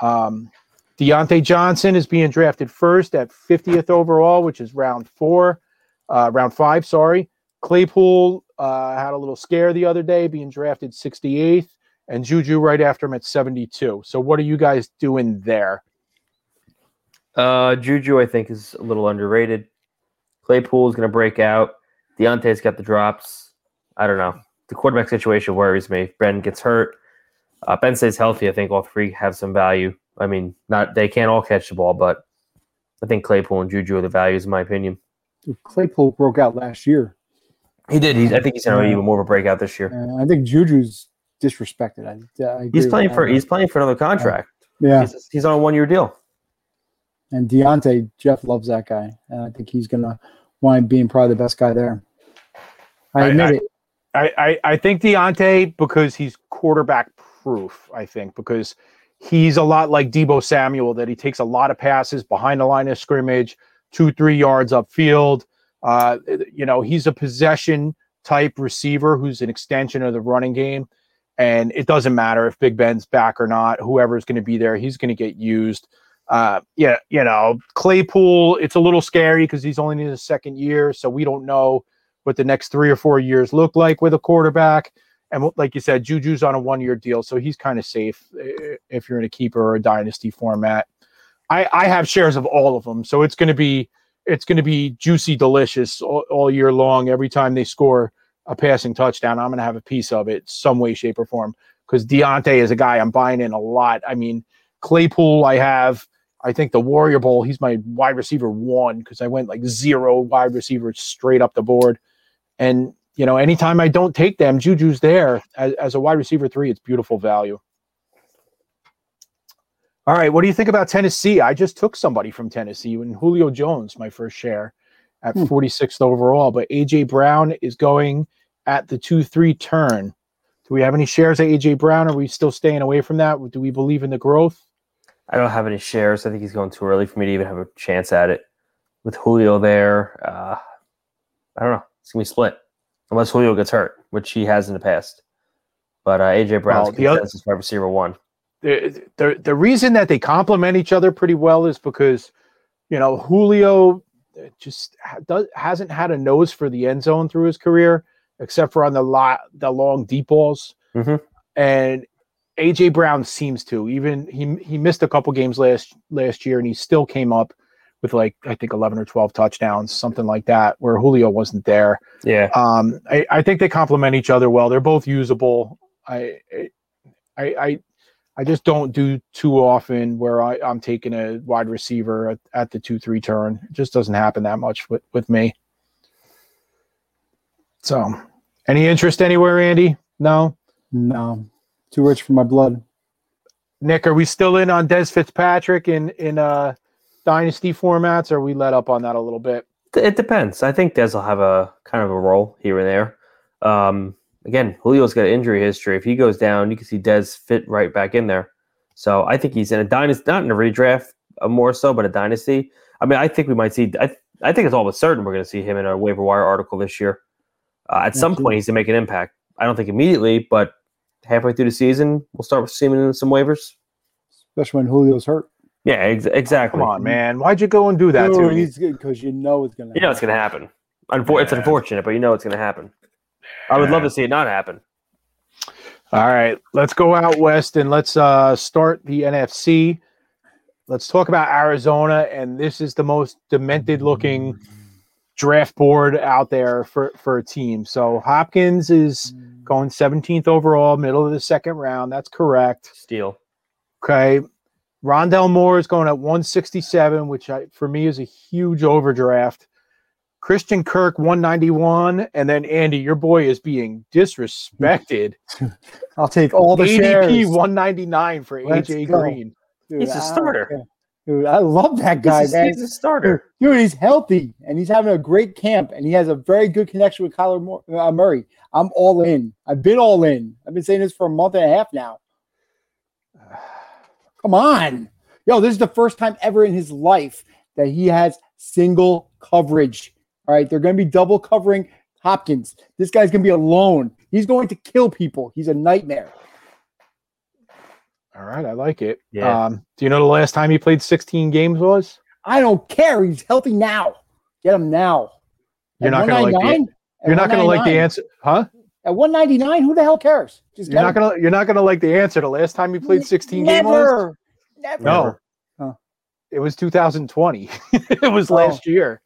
Um, Diontae Johnson is being drafted first at 50th overall, which is round four, uh, round five, sorry. Claypool uh, had a little scare the other day, being drafted 68th, and Juju right after him at 72. So, what are you guys doing there? Uh, Juju, I think, is a little underrated. Claypool is going to break out. Diontae's got the drops. I don't know. The quarterback situation worries me. If Ben gets hurt, uh, Ben stays healthy. I think all three have some value. I mean, not they can't all catch the ball, but I think Claypool and Juju are the values, in my opinion. Claypool broke out last year. He did. He's, I think he's going to Yeah. even more of a breakout this year. Uh, I think Juju's disrespected. I, I agree He's with playing that. for. He's playing for another contract. yeah. He's, he's on a one year deal. And Diontae, Jeff loves that guy, and I think he's gonna wind up being probably the best guy there. I I- admit I- it. I, I, I think Diontae because he's quarterback proof. I think because he's a lot like Deebo Samuel that he takes a lot of passes behind the line of scrimmage, two three yards upfield. Uh, you know he's a possession type receiver who's an extension of the running game, and it doesn't matter if Big Ben's back or not. Whoever's going to be there, he's going to get used. Uh, yeah, you know Claypool. It's a little scary because he's only in his second year, so we don't know what the next three or four years look like with a quarterback. And like you said, Juju's on a one year deal, so he's kind of safe if you're in a keeper or a dynasty format. I, I have shares of all of them, so it's going to be it's going to be juicy, delicious all, all year long. Every time they score a passing touchdown, I'm going to have a piece of it, some way, shape, or form. Because Diontae is a guy I'm buying in a lot. I mean, Claypool, I have. I think the Warrior Bowl, he's my wide receiver one because I went like zero wide receivers straight up the board. And you know, anytime I don't take them, Juju's there as, as a wide receiver three. It's beautiful value. All right, what do you think about Tennessee? I just took somebody from Tennessee and Julio Jones, my first share at Hmm. 46th overall, but AJ Brown is going at the 2 3 turn. Do we have any shares of AJ Brown? Are we still staying away from that? Do we believe in the growth? I don't have any shares. I think he's going too early for me to even have a chance at it. With Julio there, uh, I don't know. It's gonna be split unless Julio gets hurt, which he has in the past. But uh, AJ Brown's Well, the other- consensus wide receiver one. the, the the reason that they complement each other pretty well is because you know Julio just ha- does, hasn't had a nose for the end zone through his career, except for on the lot the long deep balls, Mhm. and AJ Brown seems to even he he missed a couple games last last year and he still came up with like I think eleven or twelve touchdowns, something like that, where Julio wasn't there. Yeah, Um, I, I think they complement each other well. They're both usable. I, I, I, I just don't do too often where I, I'm taking a wide receiver at, at the two three turn. It just doesn't happen that much with, with me. So, any interest anywhere, Andy? No. No, too rich for my blood. Nick, are we still in on Dez Fitzpatrick in in uh dynasty formats? Or are we let up on that a little bit? it depends. I think Dez will have a kind of a role here and there. Um, again, Julio's got an injury history. If he goes down, you can see Dez fit right back in there. So I think he's in a dynasty, not in a redraft, uh, more so, but a dynasty. I mean, I think we might see. I, I think it's all but certain we're going to see him in a waiver wire article this year. Uh, at some Absolutely. point, he's going to make an impact. I don't think immediately, but halfway through the season, we'll start seeing him in some waivers. especially when Julio's hurt. Yeah, ex- exactly. Come on, man. Why'd you go and do that to Dude, me? he's good because you know it's gonna. You know it's going to happen. Unfor- It's unfortunate, but you know it's going to happen. I would love to see it not happen. All right, let's go out west and let's uh, start the NFC. Let's talk about Arizona, and this is the most demented looking draft board out there for for a team. So Hopkins is going 17th overall, middle of the second round. That's correct. Steal. Okay. Rondale Moore is going at 167, which I, for me is a huge overdraft. Christian Kirk 191, and then Andy, your boy is being disrespected. <laughs> I'll take all the ADP shares. 199 for Let's AJ go. Green. Dude, He's a I don't starter. Dude, I love that guy, he's, he's a starter. Dude, he's healthy and he's having a great camp and he has a very good connection with Kyler Moore, uh, Murray. I'm all in. I've been all in. I've been saying this for a month and a half now. <sighs> Come on. Yo, this is the first time ever in his life that he has single coverage. All right. They're going to be double covering Hopkins. This guy's going to be alone. He's going to kill people. He's a nightmare. All right, I like it. Yeah. Um, do you know the last time he played 16 games was? I don't care. He's healthy now. Get him now. You're At not gonna like the You're not going to like the answer, huh? At 199, who the hell cares? Just You're get not him. going to you're not going to like the answer. The last time he played 16 games was? Never. Never. No. Huh. It was 2020. <laughs> it was Oh. last year.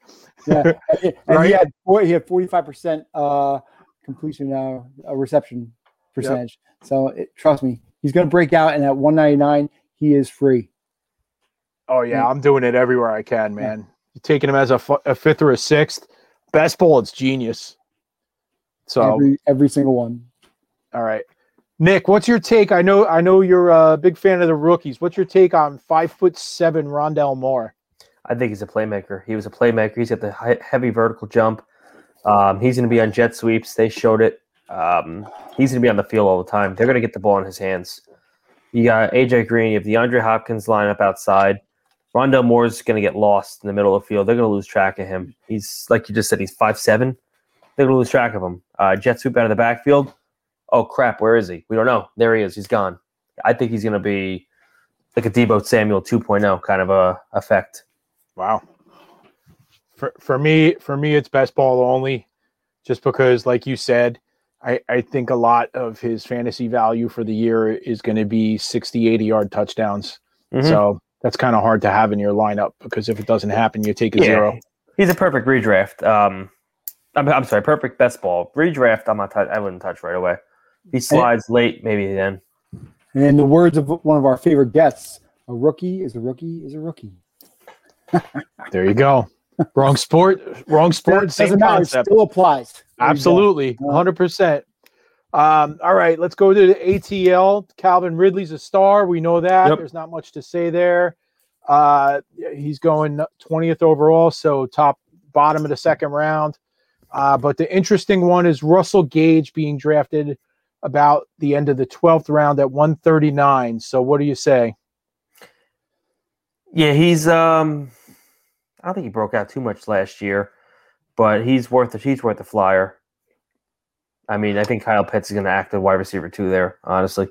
Yeah. <laughs> And he had four, he had 45% uh completion uh, uh reception percentage. So it, trust me, he's going to break out and at 199 he is free. Oh yeah, Yeah. I'm doing it everywhere I can, man. You're taking him as a, fifth or a sixth. Best ball, it's genius. So Every every single one. all right, Nick, what's your take? I know I know you're a big fan of the rookies. What's your take on five foot seven Rondale Moore? I think he's a playmaker. He was a playmaker. He's got the he- heavy vertical jump. Um, he's going to be on jet sweeps. They showed it. Um, he's going to be on the field all the time. They're going to get the ball in his hands. You got AJ Green. You have DeAndre Hopkins lineup outside. Rondale Moore's going to get lost in the middle of the field. They're going to lose track of him. He's like you just said. He's five seven. They're going to lose track of him. Uh, jet sweep out of the backfield. Oh crap! Where is he? We don't know. There he is. He's gone. I think he's going to be like a Deebo Samuel 2.0 kind of a effect. Wow. For for me, for me, it's best ball only, just because, like you said, I, I think a lot of his fantasy value for the year is going to be 60, 80 yard touchdowns. Mhm. So that's kind of hard to have in your lineup because if it doesn't happen, you take a Yeah. zero. He's a perfect redraft. Um, I'm, I'm sorry, perfect best ball redraft. I'm not. Touch, I wouldn't touch right away. He slides late, maybe then. And in the words of one of our favorite guests, a rookie is a rookie is a rookie. <laughs> There you go. Wrong sport, wrong sport, same Doesn't matter. It concept. still applies. There. Absolutely, hundred percent. Um, all right, let's go to the ATL. Calvin Ridley's a star. We know that. Yep. There's not much to say there. Uh, he's going twentieth overall, so top bottom of the second round. Uh, but the interesting one is Russell Gage being drafted about the end of the 12th round at 139. So what do you say? Yeah, he's um I don't think he broke out too much last year, but he's worth a he's worth the flyer. I mean, I think Kyle Pitts is going to act the wide receiver too there, honestly.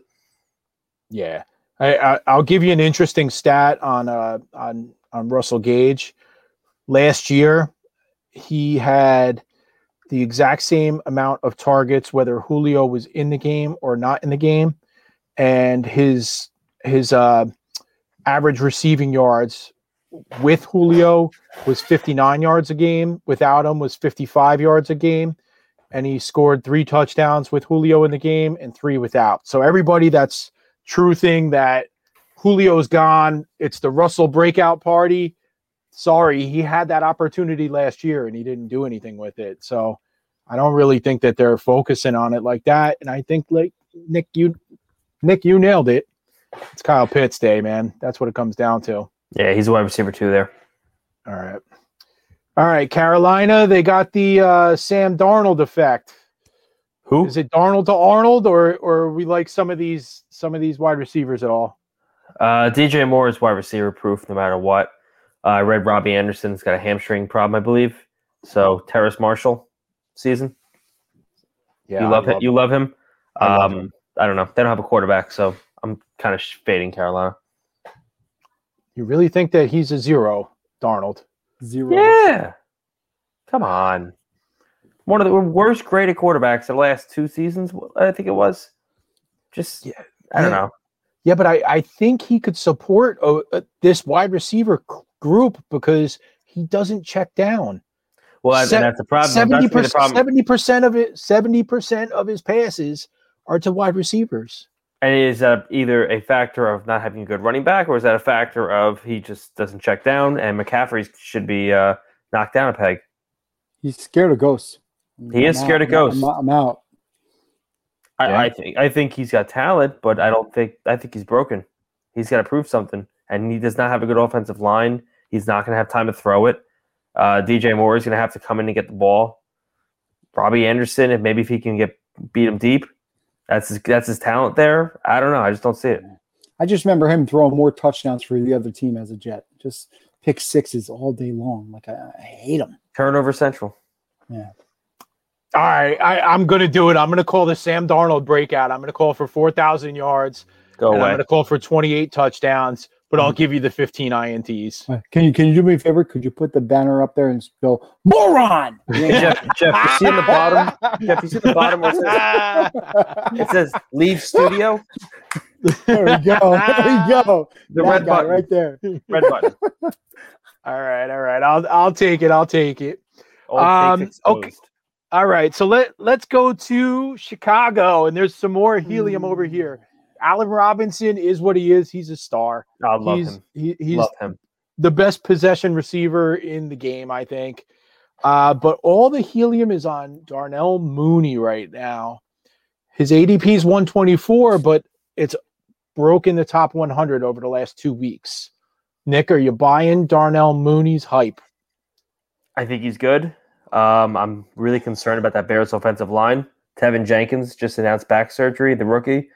Yeah. I, I I'll give you an interesting stat on uh on on Russell Gage. Last year, he had the exact same amount of targets whether Julio was in the game or not in the game, and his his uh, average receiving yards with Julio was 59 yards a game. Without him was 55 yards a game, and he scored three touchdowns with Julio in the game and three without. So everybody that's true thing that Julio's gone. It's the Russell breakout party. Sorry, he had that opportunity last year and he didn't do anything with it. So I don't really think that they're focusing on it like that. And I think like Nick, you Nick, you nailed it. It's Kyle Pitts day, man. That's what it comes down to. Yeah, he's a wide receiver too there. All right. All right, Carolina, they got the uh, Sam Darnold effect. Who? Is it Darnold to Arnold, or or we like some of these some of these wide receivers at all? Uh, DJ Moore is wide receiver proof no matter what. Uh, I read Robbie Anderson's got a hamstring problem, I believe. So Terrace Marshall season. Yeah, you love I him. You love him. I love Um, I don't know. They don't have a quarterback, so I'm kind of fading Carolina. You really think that he's a zero, Darnold? Zero. Yeah. Come on. One of the worst graded quarterbacks the last two seasons, I think it was. Just, Yeah. I don't Yeah. know. Yeah, but I, I think he could support uh, uh, this wide receiver c- group because he doesn't check down. Well, and Se- that's the problem. Seventy That's the percent, problem. seventy percent of it, seventy percent of his passes are to wide receivers. And is that either a factor of not having a good running back, or is that a factor of he just doesn't check down and McCaffrey should be uh, knocked down a peg? He's scared of ghosts. He is I'm scared out. of ghosts. I'm, I'm out. I, Yeah. I think I think he's got talent, but I don't think I think he's broken. He's got to prove something, and he does not have a good offensive line. He's not going to have time to throw it. Uh, DJ Moore is going to have to come in and get the ball. Robbie Anderson, if maybe if he can get beat him deep, that's his, that's his talent there. I don't know. I just don't see it. I just remember him throwing more touchdowns for the other team as a Jet. Just pick sixes all day long. Like I, I hate him. Turnover central. Yeah. All right, I, I'm going to do it. I'm going to call the Sam Darnold breakout. I'm going to call for four thousand yards. Go and I'm going to call for 28 touchdowns, but. I'll give you the 15 ints. Uh, Can you can you do me a favor? Could you put the banner up there and s- go moron? <laughs> Hey, Jeff, Jeff, you see in the bottom? <laughs> Jeff, you see the bottom where it says, it says leave studio? there we go. <laughs> There we go. The That red guy button. right there. Red button. all right, all right. I'll I'll take it. I'll take it. Um, okay. All right, so let let's go to Chicago, and there's some more helium over here. Allen Robinson is what he is. He's a star. I love he's him. He, he's love him. the best possession receiver in the game, I think. Uh, but all the helium is on Darnell Mooney right now. His ADP is 124, but it's broken the top 100 over the last two weeks. Nick, are you buying Darnell Mooney's hype? I think he's good. Um, I'm really concerned about that Bears offensive line. Teven Jenkins just announced back surgery, the rookie.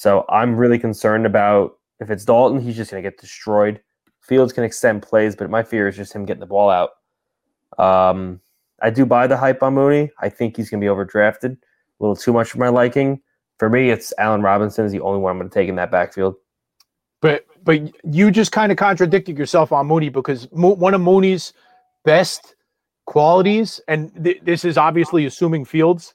So I'm really concerned about if it's Dalton, he's just going to get destroyed. Fields can extend plays, but my fear is just him getting the ball out. Um, I do buy the hype on Mooney. I think he's going to be overdrafted. A little too much for my liking. For me, it's Allen Robinson is the only one I'm going to take in that backfield. But but you just kind of contradicted yourself on Mooney because Mo- one of Mooney's best qualities, and th- this is obviously assuming Fields,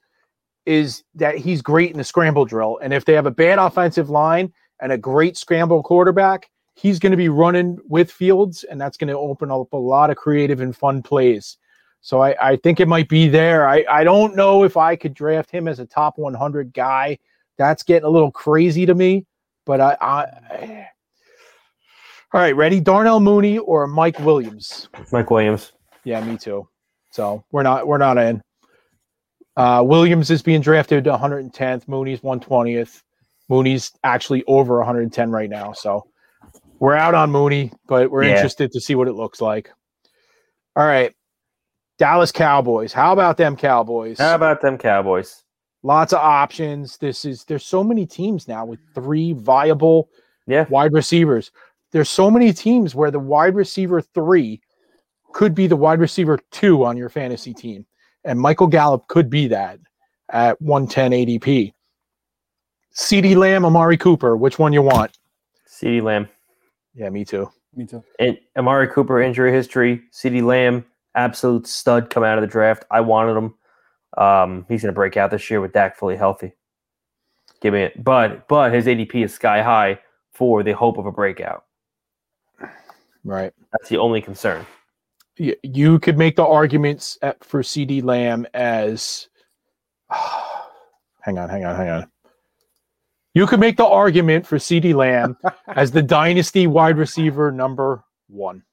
is that he's great in the scramble drill. And if they have a bad offensive line and a great scramble quarterback, he's going to be running with Fields, and that's going to open up a lot of creative and fun plays. So I, I think it might be there. I, I don't know if I could draft him as a top 100 guy. That's getting a little crazy to me. But I, I <sighs> all right, ready? Darnell Mooney or Mike Williams? Mike Williams. Yeah, me too. So we're not we're not in. Uh, Williams is being drafted to 110th. Mooney's 120th. Mooney's actually over 110 right now. So we're out on Mooney, but we're Yeah. interested to see what it looks like. All right, Dallas Cowboys. How about them Cowboys? How about them Cowboys? lots of options. This is there's so many teams now with three viable Yeah. wide receivers. There's so many teams where the wide receiver three could be the wide receiver two on your fantasy team. And Michael Gallup could be that at 110 ADP. CeeDee Lamb, Amari Cooper, which one you want? CeeDee Lamb. Yeah, me too. Me too. And Amari Cooper injury history. CeeDee Lamb, absolute stud coming out of the draft. I wanted him. Um, he's going to break out this year with Dak fully healthy. Give me it. But but his ADP is sky high for the hope of a breakout. Right. That's the only concern. Y- You could make the arguments at, for CeeDee Lamb as. <sighs> hang on, hang on, hang on. You could make the argument for CeeDee Lamb <laughs> as the dynasty wide receiver number one.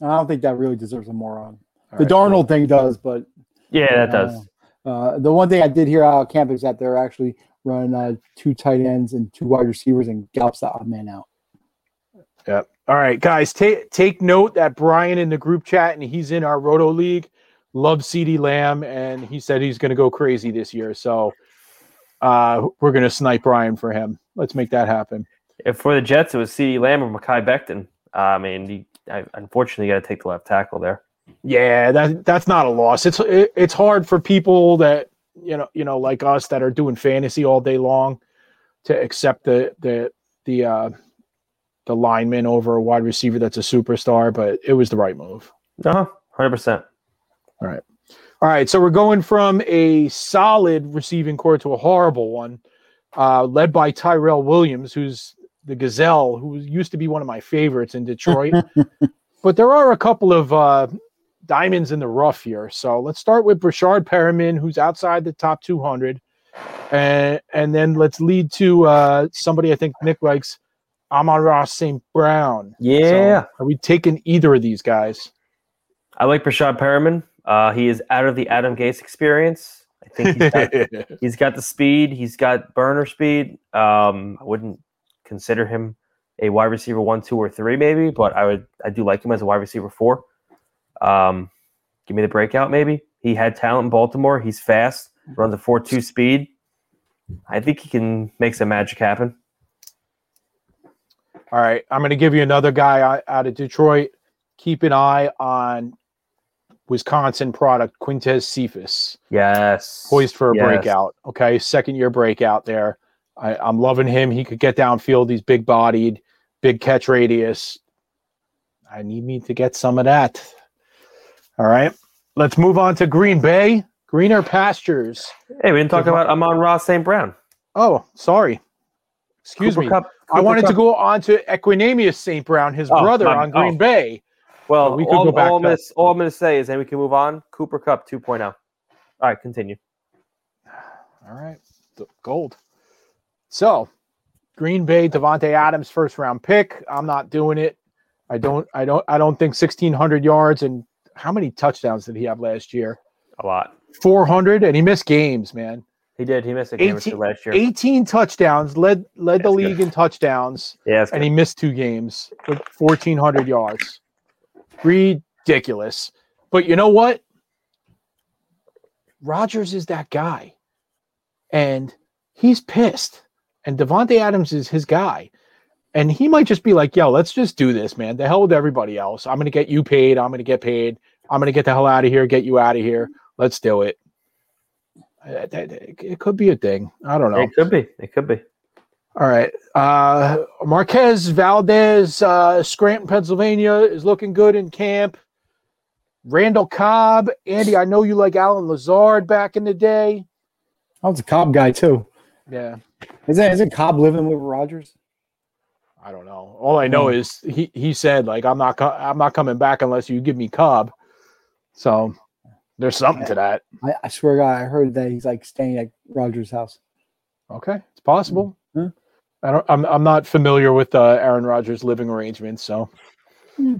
I don't think that really deserves a moron. All the right, Darnold thing does, but Yeah, that does. Uh, the one thing I did hear out of camp is that they're actually running uh, two tight ends and two wide receivers, and Gallup's the odd man out. All right, guys, take take note that Brian in the group chat and he's in our Roto League loves CeeDee Lamb and he said he's going to go crazy this year. So uh, we're going to snipe Brian for him. Let's make that happen. If for the Jets, it was CeeDee Lamb or Mekhi Becton. I mean, you, I, unfortunately, you got to take the left tackle there. Yeah, that that's not a loss. It's it, it's hard for people that you know you know like us that are doing fantasy all day long to accept the the the uh, the lineman over a wide receiver that's a superstar, but it was the right move. No, hundred percent. All right, so we're going from a solid receiving core to a horrible one, uh, led by Tyrell Williams, who's the Gazelle, who used to be one of my favorites in Detroit. <laughs> but there are a couple of uh, diamonds in the rough here. So let's start with Breshad Perriman, who's outside the top 200. And, and then let's lead to uh, somebody I think Nick likes, Amon-Ra St. Brown. Yeah, So are we taking either of these guys? I like Breshad Perriman. Uh, he is out of the Adam Gase experience. I think he's got, <laughs> he's got the speed. He's got burner speed. Um, I wouldn't consider him a wide receiver one, two, or three, maybe, but I would. I do like him as a wide receiver four. Um, give me the breakout, maybe. He had talent in Baltimore. He's fast. Runs a four-two speed. I think he can make some magic happen. All right, I'm going to give you another guy out- of Detroit. Keep an eye on Wisconsin product Quintez Cephus, Yes, poised for a Yes. breakout. Okay, second year breakout there. I, I'm loving him. He could get downfield. He's big bodied, big catch radius. I need me to get some of that. All right, let's move on to Green Bay, greener pastures. Hey, we didn't talk about Amon-Ra St. Brown. Oh, sorry. Excuse Cooper me. Kupp- I wanted to go on to Equanimeous St. Brown, his Oh, brother my- on Green oh. Bay. Well, we could all, go back all, I'm to- gonna, all I'm going to say is, then we can move on. Cooper Kupp 2.0. All right, continue. All right, the gold. So, Green Bay, Davante Adams, first round pick. I'm not doing it. I don't. I don't. I don't think 1,600 yards and how many touchdowns did he have last year? A lot. 400, and he missed games, man. He did. He missed a game or 18 two last year. 18 touchdowns, led led the That's league good. in touchdowns, Yeah, and good. he missed two games with 1,400 yards. Ridiculous. But you know what? Rodgers is that guy, and he's pissed. And Davante Adams is his guy, and he might just be like, "Yo, let's just do this, man. The hell with everybody else. I'm gonna get you paid. I'm gonna get paid. I'm gonna get the hell out of here. Get you out of here. Let's do it." That- that- It could be a thing. I don't know. It could be. It could be. All right. Uh, Marquez Valdes, uh, Scranton, Pennsylvania, is looking good in camp. Randall Cobb, Andy, I know you like Allen Lazard back in the day. I was a Cobb guy too. Yeah, Isn't isn't Cobb living with Rodgers? I don't know. All I know Hmm. is he he said like I'm not co- I'm not coming back unless you give me Cobb. So there's something to that. I, I swear to God, I heard that he's like staying at Rodgers' house. Okay, it's possible. Hmm. I don't. I'm I'm not familiar with uh, Aaron Rodgers' living arrangements, so. Hmm.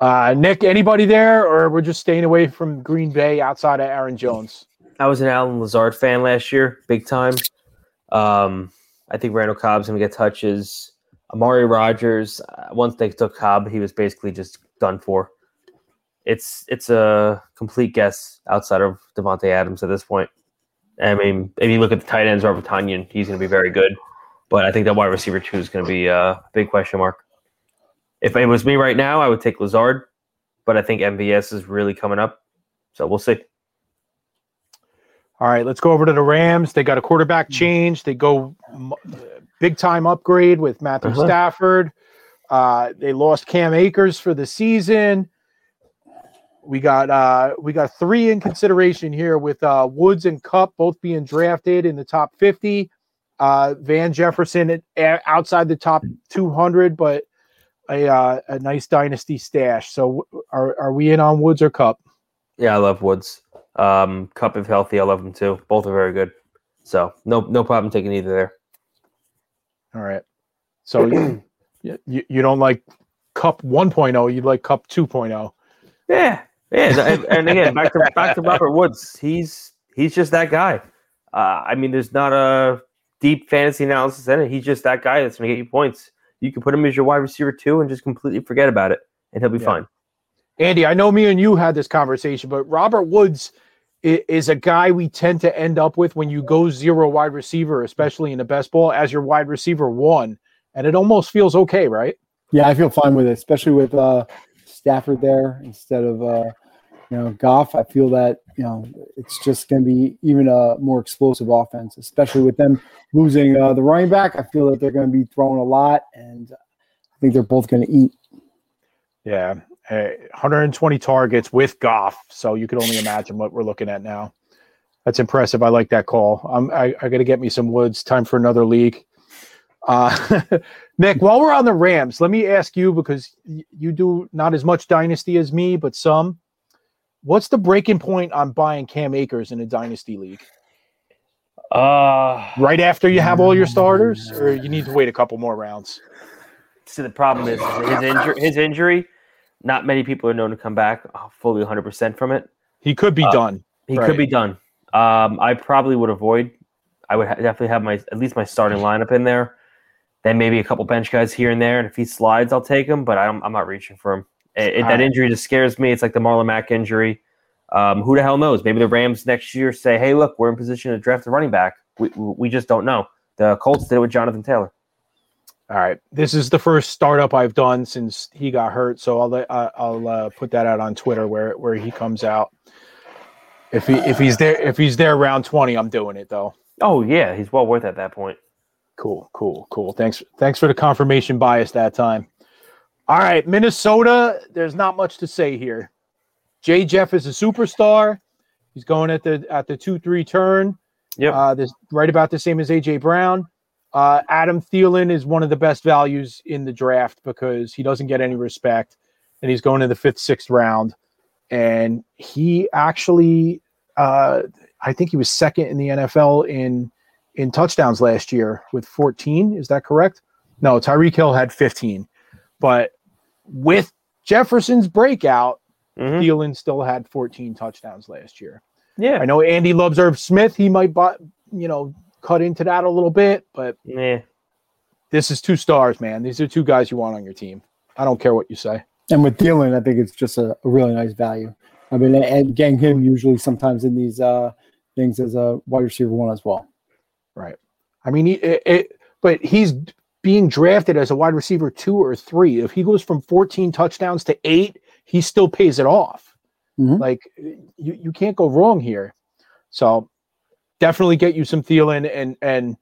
Uh, Nick, anybody there, or we're just staying away from Green Bay outside of Aaron Jones? I was an Allen Lazard fan last year, big time. Um, I think Randall Cobb's going to get touches. Amari Rodgers, uh, once they took Cobb, he was basically just done for. It's it's a complete guess outside of Davante Adams at this point. I mean, if you look at the tight ends, Robert Tonyan, he's going to be very good. But I think that wide receiver two is going to be a big question mark. If it was me right now, I would take Lazard, but I think MVS is really coming up. So we'll see. All right, let's go over to the Rams. They got a quarterback change. They go big time upgrade with Matthew Uh-huh. Stafford. Uh, they lost Cam Akers for the season. We got uh, we got three in consideration here with uh, Woods and Kupp both being drafted in the top fifty. Uh, Van Jefferson at, outside the top two hundred, but a uh, a nice dynasty stash. So are are we in on Woods or Kupp? Yeah, I love Woods. Um, Kupp if healthy, I love him too. Both are very good. So no no problem taking either there. All right. So you, <clears throat> you, you don't like Kupp 1.0, you like Kupp oh. 2.0. Yeah, yeah, and, and again, back to back to Robert <laughs> Woods. He's he's just that guy. Uh, I mean, there's not a deep fantasy analysis in it. He's just that guy that's going to get you points. You can put him as your wide receiver too, and just completely forget about it, and he'll be Yeah. fine. Andy, I know me and you had this conversation, but Robert Woods is a guy we tend to end up with when you go zero wide receiver, especially in the best ball, as your wide receiver one. And it almost feels okay, right? Yeah, I feel fine with it, especially with uh, Stafford there instead of uh, you know Goff. I feel that you know it's just going to be even a more explosive offense, especially with them losing uh, the running back. I feel that they're going to be throwing a lot, and I think they're both going to eat. Yeah. Uh, 120 targets with Goff. So you could only imagine what we're looking at now. That's impressive. I like that call. I'm, I, I got to get me some Woods. Time for another league. Uh, <laughs> Nick, while we're on the Rams, let me ask you because you do not as much dynasty as me, but some. What's the breaking point on buying Cam Akers in a dynasty league? Uh, Right after you have all your starters, or you need to wait a couple more rounds? so the problem is his injury. His injury. Not many people are known to come back uh, fully 100 percent from it. He could be Uh, done. He Right. could be done. Um, I probably would avoid. I would ha- definitely have my at least my starting lineup in there. Then maybe a couple bench guys here and there, and if he slides, I'll take him. But I'm, I'm not reaching for him. It, it- that injury just scares me. It's like the Marlon Mack injury. Um, who the hell knows? Maybe the Rams next year say, "Hey, look, we're in position to draft a running back." We, we just don't know. The Colts did it with Jonathan Taylor. All right, this is the first startup I've done since he got hurt, so I'll let, uh, I'll uh, put that out on Twitter where where he comes out. If he if he's there if he's there round twenty, I'm doing it though. Oh yeah, he's well worth it at that point. Cool, cool, cool. Thanks thanks for the confirmation bias that time. All right, Minnesota. There's not much to say here. Jay Jeff is a superstar. He's going at the at the two three turn. Yep. Uh, this right about the same as AJ Brown. Uh, Adam Thielen is one of the best values in the draft because he doesn't get any respect, and he's going in the fifth, sixth round. And he actually, uh, I think he was second in the NFL in in touchdowns last year with 14. Is that correct? No, Tyreek Hill had 15, but with Jefferson's breakout, Mhm. Thielen still had 14 touchdowns last year. Yeah. I know Andy loves Irv Smith. He might, buy, you know, cut into that a little bit, but Yeah. this is two stars, man. These are two guys you want on your team. I don't care what you say. And with Thielen, I think it's just a, a really nice value. I mean, and getting him usually sometimes in these uh, things as a wide receiver one as well. Right. I mean, he, it, it, but he's being drafted as a wide receiver two or three. If he goes from 14 touchdowns to eight, he still pays it off. Mhm. Like you, you can't go wrong here. So definitely get you some Thielen and and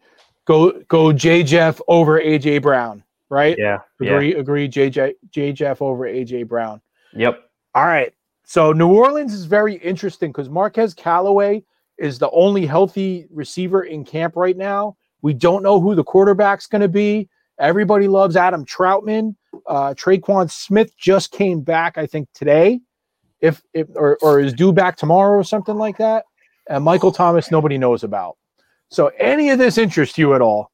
go go J Jeff over AJ Brown. Right. Yeah. Yeah. Agree. Agree. JJ J Jeff over AJ Brown. Yep. All right. So New Orleans is very interesting because Marquez Callaway is the only healthy receiver in camp right now. We don't know who the quarterback's going to be. Everybody loves Adam Trautman. Uh, Tre'Quan Smith just came back, I think today, if, if or, or is due back tomorrow or something like that. And Michael Thomas, nobody knows about. So, any of this interest you at all?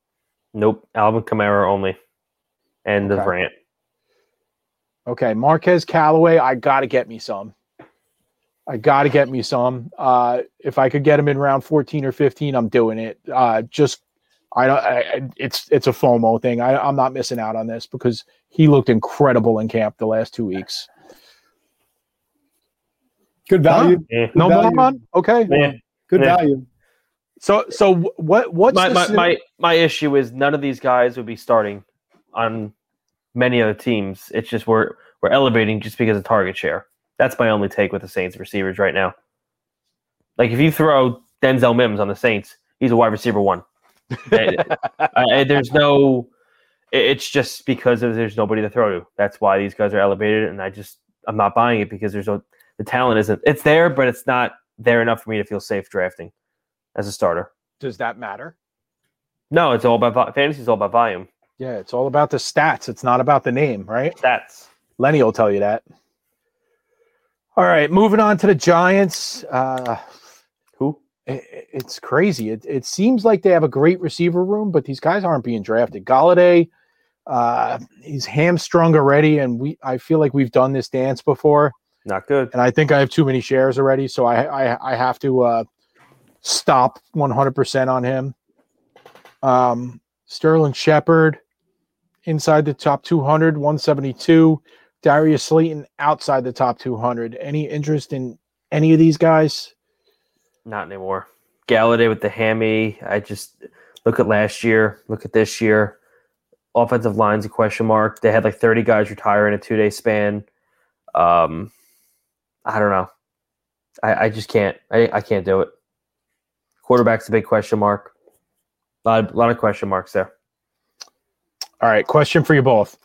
Nope. Alvin Kamara only. End of rant. Okay, Marquez Callaway, I got to get me some. I got to get me some. Uh, if I could get him in round 14 or 15, I'm doing it. Uh, just I don't. I, I- it's it's a FOMO thing. I, I'm not missing out on this because he looked incredible in camp the last two weeks. Good value. Yeah. No value. more on. Okay. Yeah. Good Yeah. value. So so wh- what what's my, the my, sy- my my issue is none of these guys would be starting on many other teams. It's just we're we're elevating just because of target share. That's my only take with the Saints receivers right now. Like if you throw Denzel Mims on the Saints, he's a wide receiver one. Uh, there's no. it- It's just because of there's nobody to throw to. That's why these guys are elevated, and I just I'm not buying it because there's no the talent isn't. It's there, but it's not there enough for me to feel safe drafting as a starter. does that matter? No, it's all about fantasy. Is all about volume. Yeah, it's all about the stats. It's not about the name, right? Stats. Lenny will tell you that. All right, moving on to the Giants. Uh, Who? i- i- it's crazy. It, it seems like they have a great receiver room, but these guys aren't being drafted. Golladay, uh, he's hamstrung already, and we I feel like we've done this dance before, Not good. and I think I have too many shares already, so I I, I have to uh, stop 100% on him. Um, Sterling Shepard inside the top 200, 172. Darius Slayton outside the top 200. Any interest in any of these guys? Not anymore. Golladay with the hammy. I just look at last year. Look at this year. Offensive line's a question mark. They had like 30 guys retire in a two day span. Um, I don't know. I, I just can't. I, I can't do it. Quarterback's a big question mark. A lot, a lot of question marks there. All right, question for you both.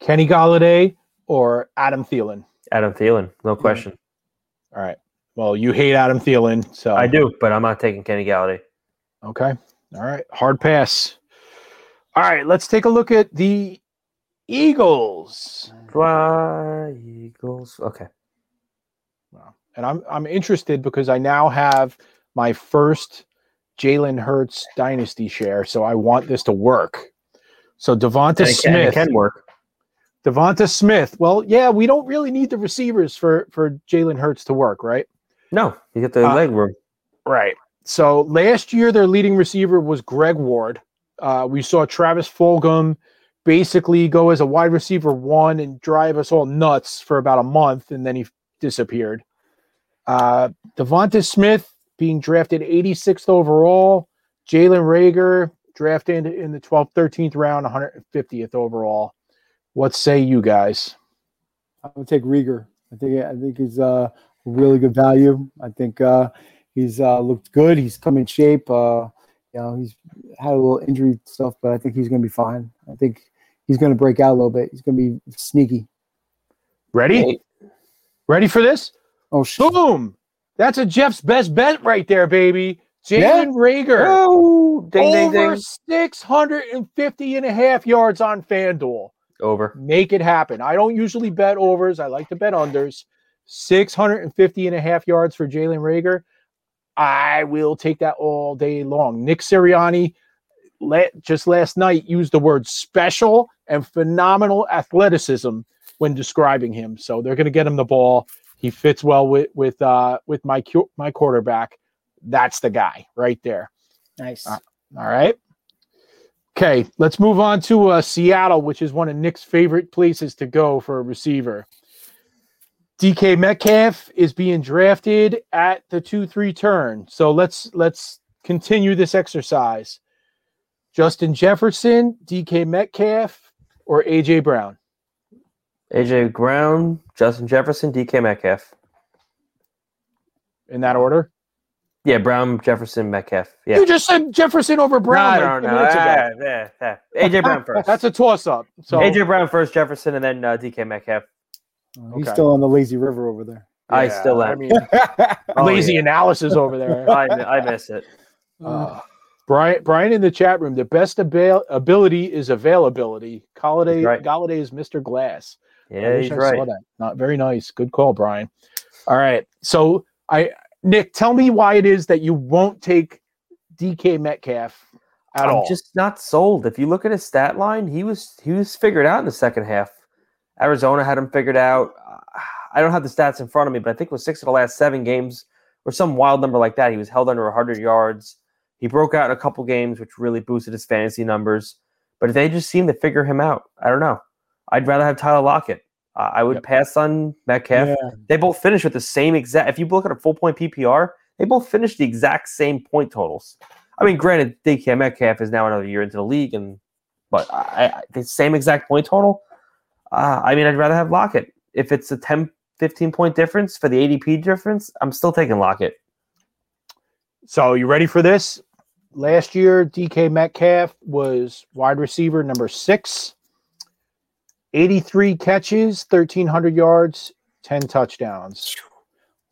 Kenny Golladay or Adam Thielen? Adam Thielen, no question. All right. Well, you hate Adam Thielen, so I do, but I'm not taking Kenny Golladay. Okay. All right. Hard pass. All right. Let's take a look at the Eagles. Fly Eagles. Okay. Wow. And I'm I'm interested because I now have my first Jalen Hurts dynasty share, so I want this to work. So DeVonta it can, Smith, can work. DeVonta Smith. Well, yeah, we don't really need the receivers for for Jalen Hurts to work, right? No, you get the Uh, leg room. Right. So last year, their leading receiver was Greg Ward. Uh, we saw Travis Fulgham basically go as a wide receiver one and drive us all nuts for about a month, and then he disappeared. Uh, DeVonta Smith being drafted 86th overall. Jalen Reagor drafted in the 12th, 13th round, 150th overall. What say you guys? I would take Reagor. I think I think he's uh, really good value. I think uh, he's uh, looked good. He's come in shape. Uh, you know, he's had a little injury stuff, but I think he's going to be fine. I think he's going to break out a little bit. He's going to be sneaky. Ready? Ready for this? Oh shit! Boom! That's a Jeff's best bet right there, baby. Jalen Yeah. Reagor. Oh, ding, ding, over ding. 650 and a half yards on FanDuel. Over. Make it happen. I don't usually bet overs. I like to bet unders. 650 and a half yards for Jalen Reagor. I will take that all day long. Nick Sirianni let, just last night used the word special and phenomenal athleticism when describing him. So they're going to get him the ball. He fits well with with uh, with my my quarterback. That's the guy right there. Nice. Uh, All right. Okay, let's move on to uh, Seattle, which is one of Nick's favorite places to go for a receiver. DK Metcalf is being drafted at the two-three turn. So let's let's continue this exercise. Justin Jefferson, DK Metcalf, or AJ Brown. AJ Brown, Justin Jefferson, DK Metcalf. In that order. Yeah, Brown, Jefferson, Metcalf. Yeah. You just said Jefferson over Brown. no, like no, two no. Ah, yeah, yeah. AJ Brown <laughs> first. That's a toss-up. So AJ Brown first, Jefferson, and then uh, DK Metcalf. He's okay. still on the lazy river over there. I yeah, still I am. mean, <laughs> Oh, lazy yeah. analysis over there. <laughs> I, I miss it. Uh, Brian, Brian in the chat room. The best abail- ability is availability. Golladay, He's right. Golladay is Mr. Glass. I Yeah, wish he's I right. saw that. Not very nice. Good call, Brian. All right. So I, Nick, tell me why it is that you won't take DK Metcalf at I'm all. just not sold. If you look at his stat line, he was he was figured out in the second half. Arizona had him figured out. I don't have the stats in front of me, but I think it was six of the last seven games or some wild number like that. He was held under 100 yards. He broke out in a couple games, which really boosted his fantasy numbers. But they just seem to figure him out. I don't know. I'd rather have Tyler Lockett. Uh, I would Yep. pass on Metcalf. Yeah. They both finished with the same exact. If you look at a full point PPR, They both finished the exact same point totals. I mean, granted, DK Metcalf is now another year into the league, and but I, I, the same exact point total. Uh, I mean, I'd rather have Lockett. If it's a 10, 15 point difference for the ADP difference, I'm still taking Lockett. So you ready for this? Last year, DK Metcalf was wide receiver number six, 83 catches, 1,300 yards, 10 touchdowns.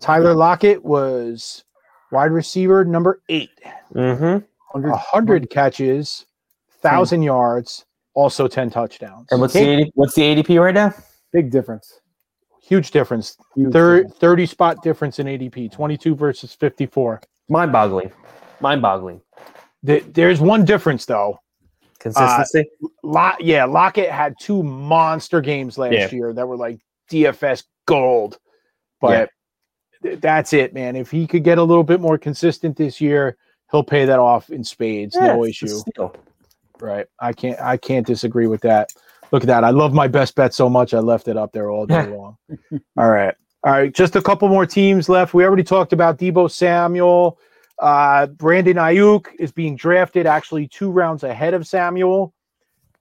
Tyler Lockett was wide receiver number eight, Mm-hmm. 100 catches, 1,000 yards, also 10 touchdowns. And what's the ADP, what's the ADP right now? Big difference. Huge difference. Huge Thir- difference. 30 spot difference in ADP, 22 versus 54. Mind boggling. Mind boggling. Th- There's one difference, though. Consistency. Uh, Lock, yeah, Lockett had two monster games last Yeah. year that were like DFS gold. But th- that's it, man. If he could get a little bit more consistent this year, he'll pay that off in spades. Yeah, no issue. Right. I can't I can't disagree with that. Look at that. I love my best bet so much I left it up there all day <laughs> long. all right. All right. Just a couple more teams left. We already talked about Deebo Samuel. Uh, Brandon Aiyuk is being drafted actually two rounds ahead of Samuel.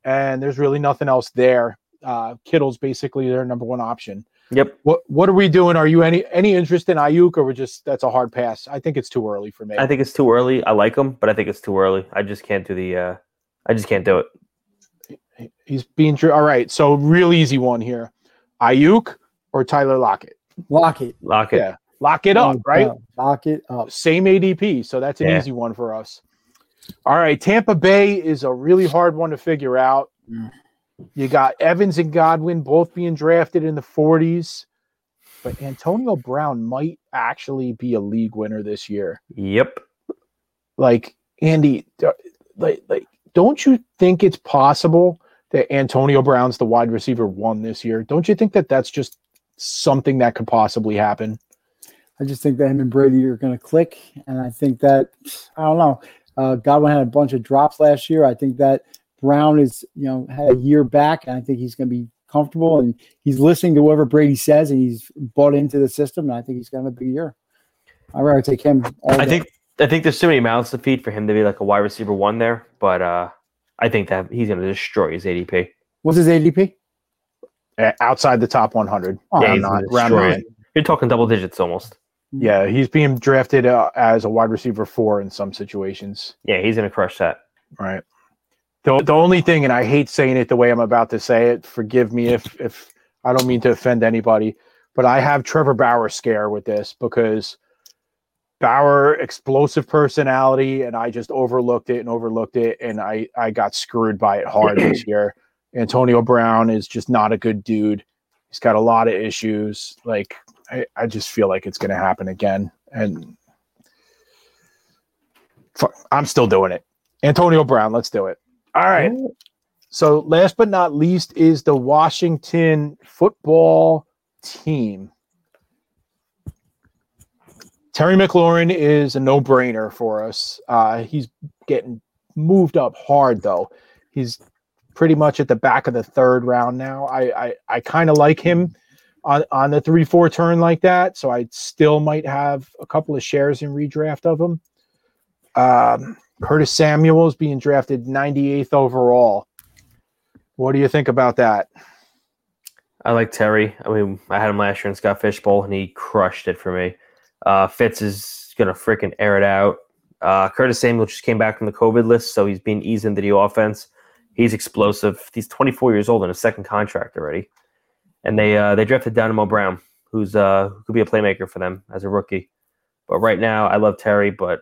And there's really nothing else there. Uh, Kittle's basically their number one option. Yep. What what are we doing? Are you any any interest in Aiyuk or we're just that's a hard pass? I think it's too early for me. I think it's too early. I like him, but I think it's too early. I just can't do the. Uh, I just can't do it. He's being dra- all right. So real easy one here. Aiyuk or Tyler Lockett? Lock it. Lock it. Yeah. Lock it up, right? Lock it up. Same ADP, so that's an Yeah. easy one for us. All right, Tampa Bay is a really hard one to figure out. Mm. You got Evans and Godwin both being drafted in the 40s, but Antonio Brown might actually be a league winner this year. Yep. Like Andy, like like don't you think it's possible that Antonio Brown's the wide receiver one this year? Don't you think that that's just something that could possibly happen? I just think that him and Brady are going to click, and I think that I don't know. Uh, Godwin had a bunch of drops last year. I think that Brown is, you know, had a year back, and I think he's going to be comfortable and he's listening to whatever Brady says, and he's bought into the system. And I think he's going to have a big year. I'd rather take him. I day. think. I think there's too many mouths to feed for him to be like a wide receiver one there, but uh, I think that he's going to destroy his ADP. What's his ADP? Uh, Outside the top 100. Oh, Yeah, round he's nine- gonna round nine. You're talking double digits almost. Yeah, he's being drafted uh, as a wide receiver four in some situations. Yeah, he's going to crush that. Right. The, the only thing, and I hate saying it the way I'm about to say it, forgive me if if I don't mean to offend anybody, but I have Trevor Bauer scare with this because Bauer explosive personality, and I just overlooked it and overlooked it, and I I got screwed by it hard this <clears throat> year. Antonio Brown is just not a good dude. He's got a lot of issues. Like I, I just feel like it's going to happen again, and fuck, I'm still doing it. Antonio Brown, let's do it. All right. So, last but not least is the Washington football team. Terry McLaurin is a no brainer for us. Uh, he's getting moved up hard, though. He's pretty much at the back of the third round now. I, I, I kind of like him on, on the 3 4 turn like that. So, I still might have a couple of shares in redraft of him. Um, Curtis Samuel's being drafted 98th overall. What do you think about that? I like Terry. I mean, I had him last year in Scott Fish Bowl, and he crushed it for me. Uh, Fitz is gonna freaking air it out. Uh, Curtis Samuel just came back from the COVID list, so he's being eased into the offense. He's explosive. He's 24 years old in a second contract already, and they uh, they drafted Dyami Brown, who's uh, who could be a playmaker for them as a rookie. But right now, I love Terry, but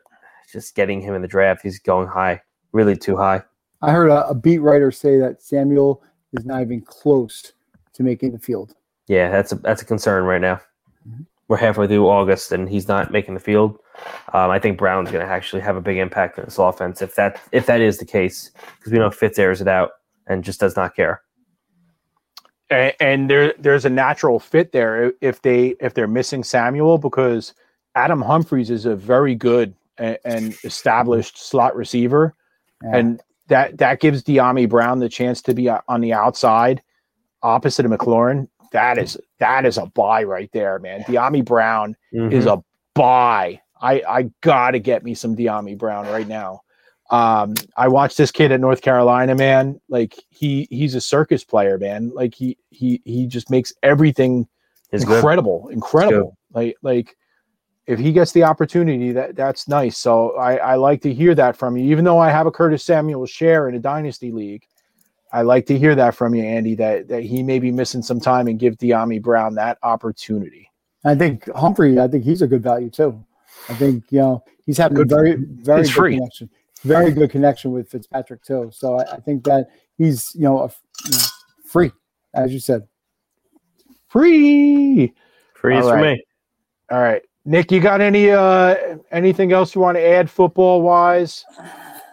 just getting him in the draft, he's going high, really too high. I heard a, a beat writer say that Samuel is not even close to making the field. Yeah, that's a that's a concern right now. We're halfway through August and he's not making the field. Um, I think Brown's going to actually have a big impact on this offense if that if that is the case, because we know Fitz airs it out and just does not care. And, and there there's a natural fit there if they if they're missing Samuel because Adam Humphries is a very good and, and established slot receiver, Yeah. and that that gives Dyami Brown the chance to be on the outside, opposite of McLaurin. That is that is a buy right there, man. Dyami Brown is Mhm. a buy I I gotta get me some Dyami Brown right now. Um, I watched this kid at North Carolina, man. Like he he's a circus player, man. Like he he he just makes everything It's good. incredible, incredible. Like like if he gets the opportunity, that that's nice. So I I like to hear that from you. Even though I have a Curtis Samuel share in a dynasty league, I like to hear that from you, Andy. That that he may be missing some time and give Dyami Brown that opportunity. I think Humphrey. I think he's a good value too. I think you know he's having Good. a very very good free. connection, very good connection with Fitzpatrick too. So I, I think that he's you know, a, you know free as you said. Free. Freeze All for right. me. All right, Nick. You got any uh anything else you want to add football wise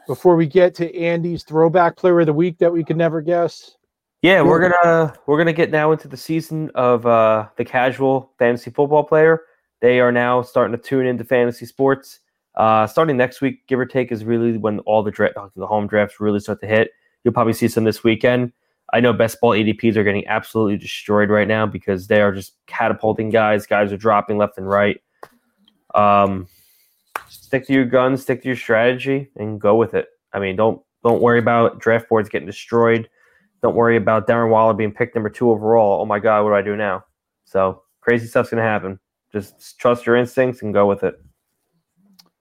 before we get to Andy's throwback player of the week that we could never guess? Yeah, we're gonna we're gonna get now into the season of uh, the casual fantasy football player. They are now starting to tune into fantasy sports. Uh, starting next week, give or take, is really when all the dra- the home drafts really start to hit. You'll probably see some this weekend. I know best ball ADPs are getting absolutely destroyed right now because they are just catapulting guys. Guys are dropping left and right. Um, stick to your guns, stick to your strategy, and go with it. I mean, don't don't worry about draft boards getting destroyed. Don't worry about Darren Waller being picked number two overall. Oh my God, what do I do now? So crazy stuff's gonna happen. Just trust your instincts and go with it.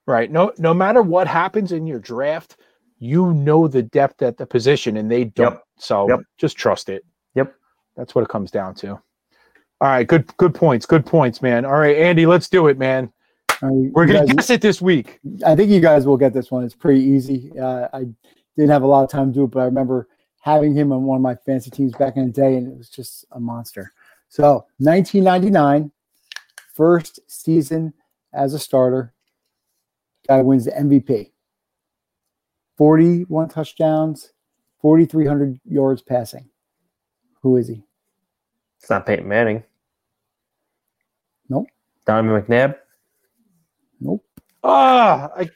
Right. No, no matter what happens in your draft, you know the depth at the position, and they don't. Yep. So Yep. just trust it. Yep. That's what it comes down to. All right. Good. Good points. Good points, man. All right, Andy. Let's do it, man. <laughs> All right, We're gonna guys- guess it this week. I think you guys will get this one. It's pretty easy. Uh, I didn't have a lot of time to do it, but I remember having him on one of my fantasy teams back in the day, and it was just a monster. So, 1999, first season as a starter, guy wins the MVP. 41 touchdowns, 4,300 yards passing. Who is he? It's not Peyton Manning. Nope. Donovan McNabb. Nope. Ah, I.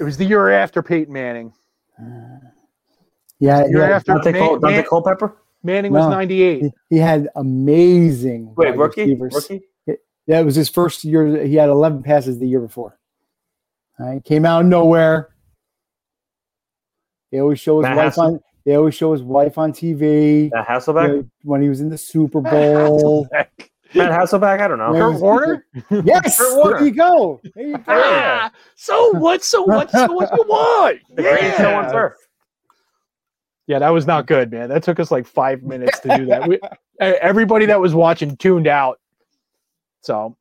It was the year after Peyton Manning. Yeah, Year yeah. after Daunte, Man- Cole, Daunte Man- Culpepper. Manning was No. '98. He, he had amazing Wait, rookie. receivers. Rookie. Yeah, it was his first year. He had 11 passes the year before. All right, came out of nowhere. They always show his Matt wife Hasselbeck? on. They always show his wife on TV Matt you Hasselbeck. know, when he was in the Super Bowl. <laughs> Matt Hasselbeck. I don't know. Kurt Warner. <laughs> yes, Kurt there you go. There you go. Ah, so what? So what? So what you want? <laughs> The greatest show on Yeah. turf. Yeah, that was not good, man. That took us like five minutes to do that. We, everybody that was watching tuned out. So,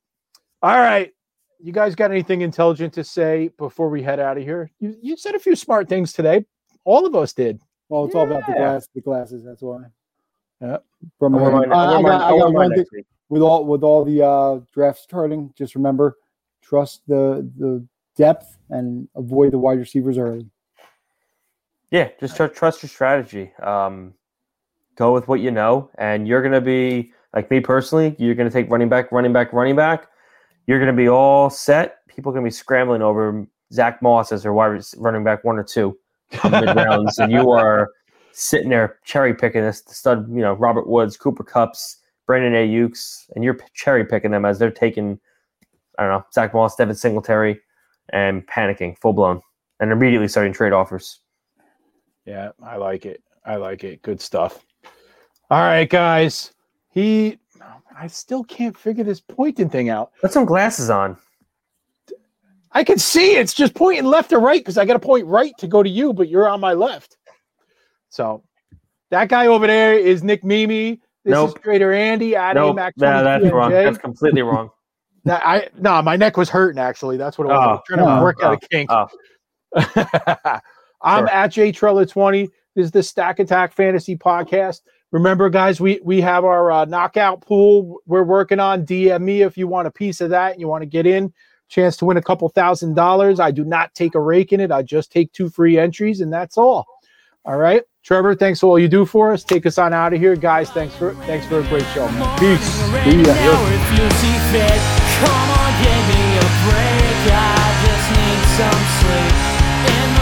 all right. You guys got anything intelligent to say before we head out of here? You, you said a few smart things today. All of us did. Well, it's all about the Yeah. glass. The glasses. That's why. Yeah. From I'll wear mine- uh, I'll I got, I got wear mine one thing next week. With all with all the uh, drafts starting. Just remember, trust the the depth and avoid the wide receivers early. Yeah, just tr- trust your strategy. Um, go with what you know, and you're gonna be like me personally. You're gonna take running back, running back, running back. You're gonna be all set. People are gonna be scrambling over Zack Moss as their wide running back one or two rounds, and you are sitting there cherry picking this stud. You know, Robert Woods, Cooper Kupps, Brandon Aiyuks, and you're cherry picking them as they're taking. I don't know Zack Moss, Devin Singletary, and panicking full blown, and immediately starting trade offers. Yeah, I like it. I like it. Good stuff. All right, guys. He, I still can't figure this pointing thing out. Put some glasses on. I can see it's just pointing left or right because I got to point right to go to you, but you're on my left. So that guy over there is Nick Mimi. This Nope. is Trader Andy at No, AMAC nah, that's 22 wrong. That's completely wrong. <laughs> That- I no, my neck was hurting actually. That's what it was. I was Oh, trying to oh, work out a kink. oh. <laughs> I'm Sure. at J Trella 20. This is the Stack Attack Fantasy Podcast. Remember, guys, we we have our uh, knockout pool we're working on. DM me if you want a piece of that and you want to get in. Chance to win a couple thousand dollars. I do not take a rake in it. I just take two free entries, and that's all. All right, Trevor. Thanks for all you do for us. Take us on out of here, guys. Thanks for thanks for a great show, man. Peace. See ya. Come on, give me a break. I just need some sleep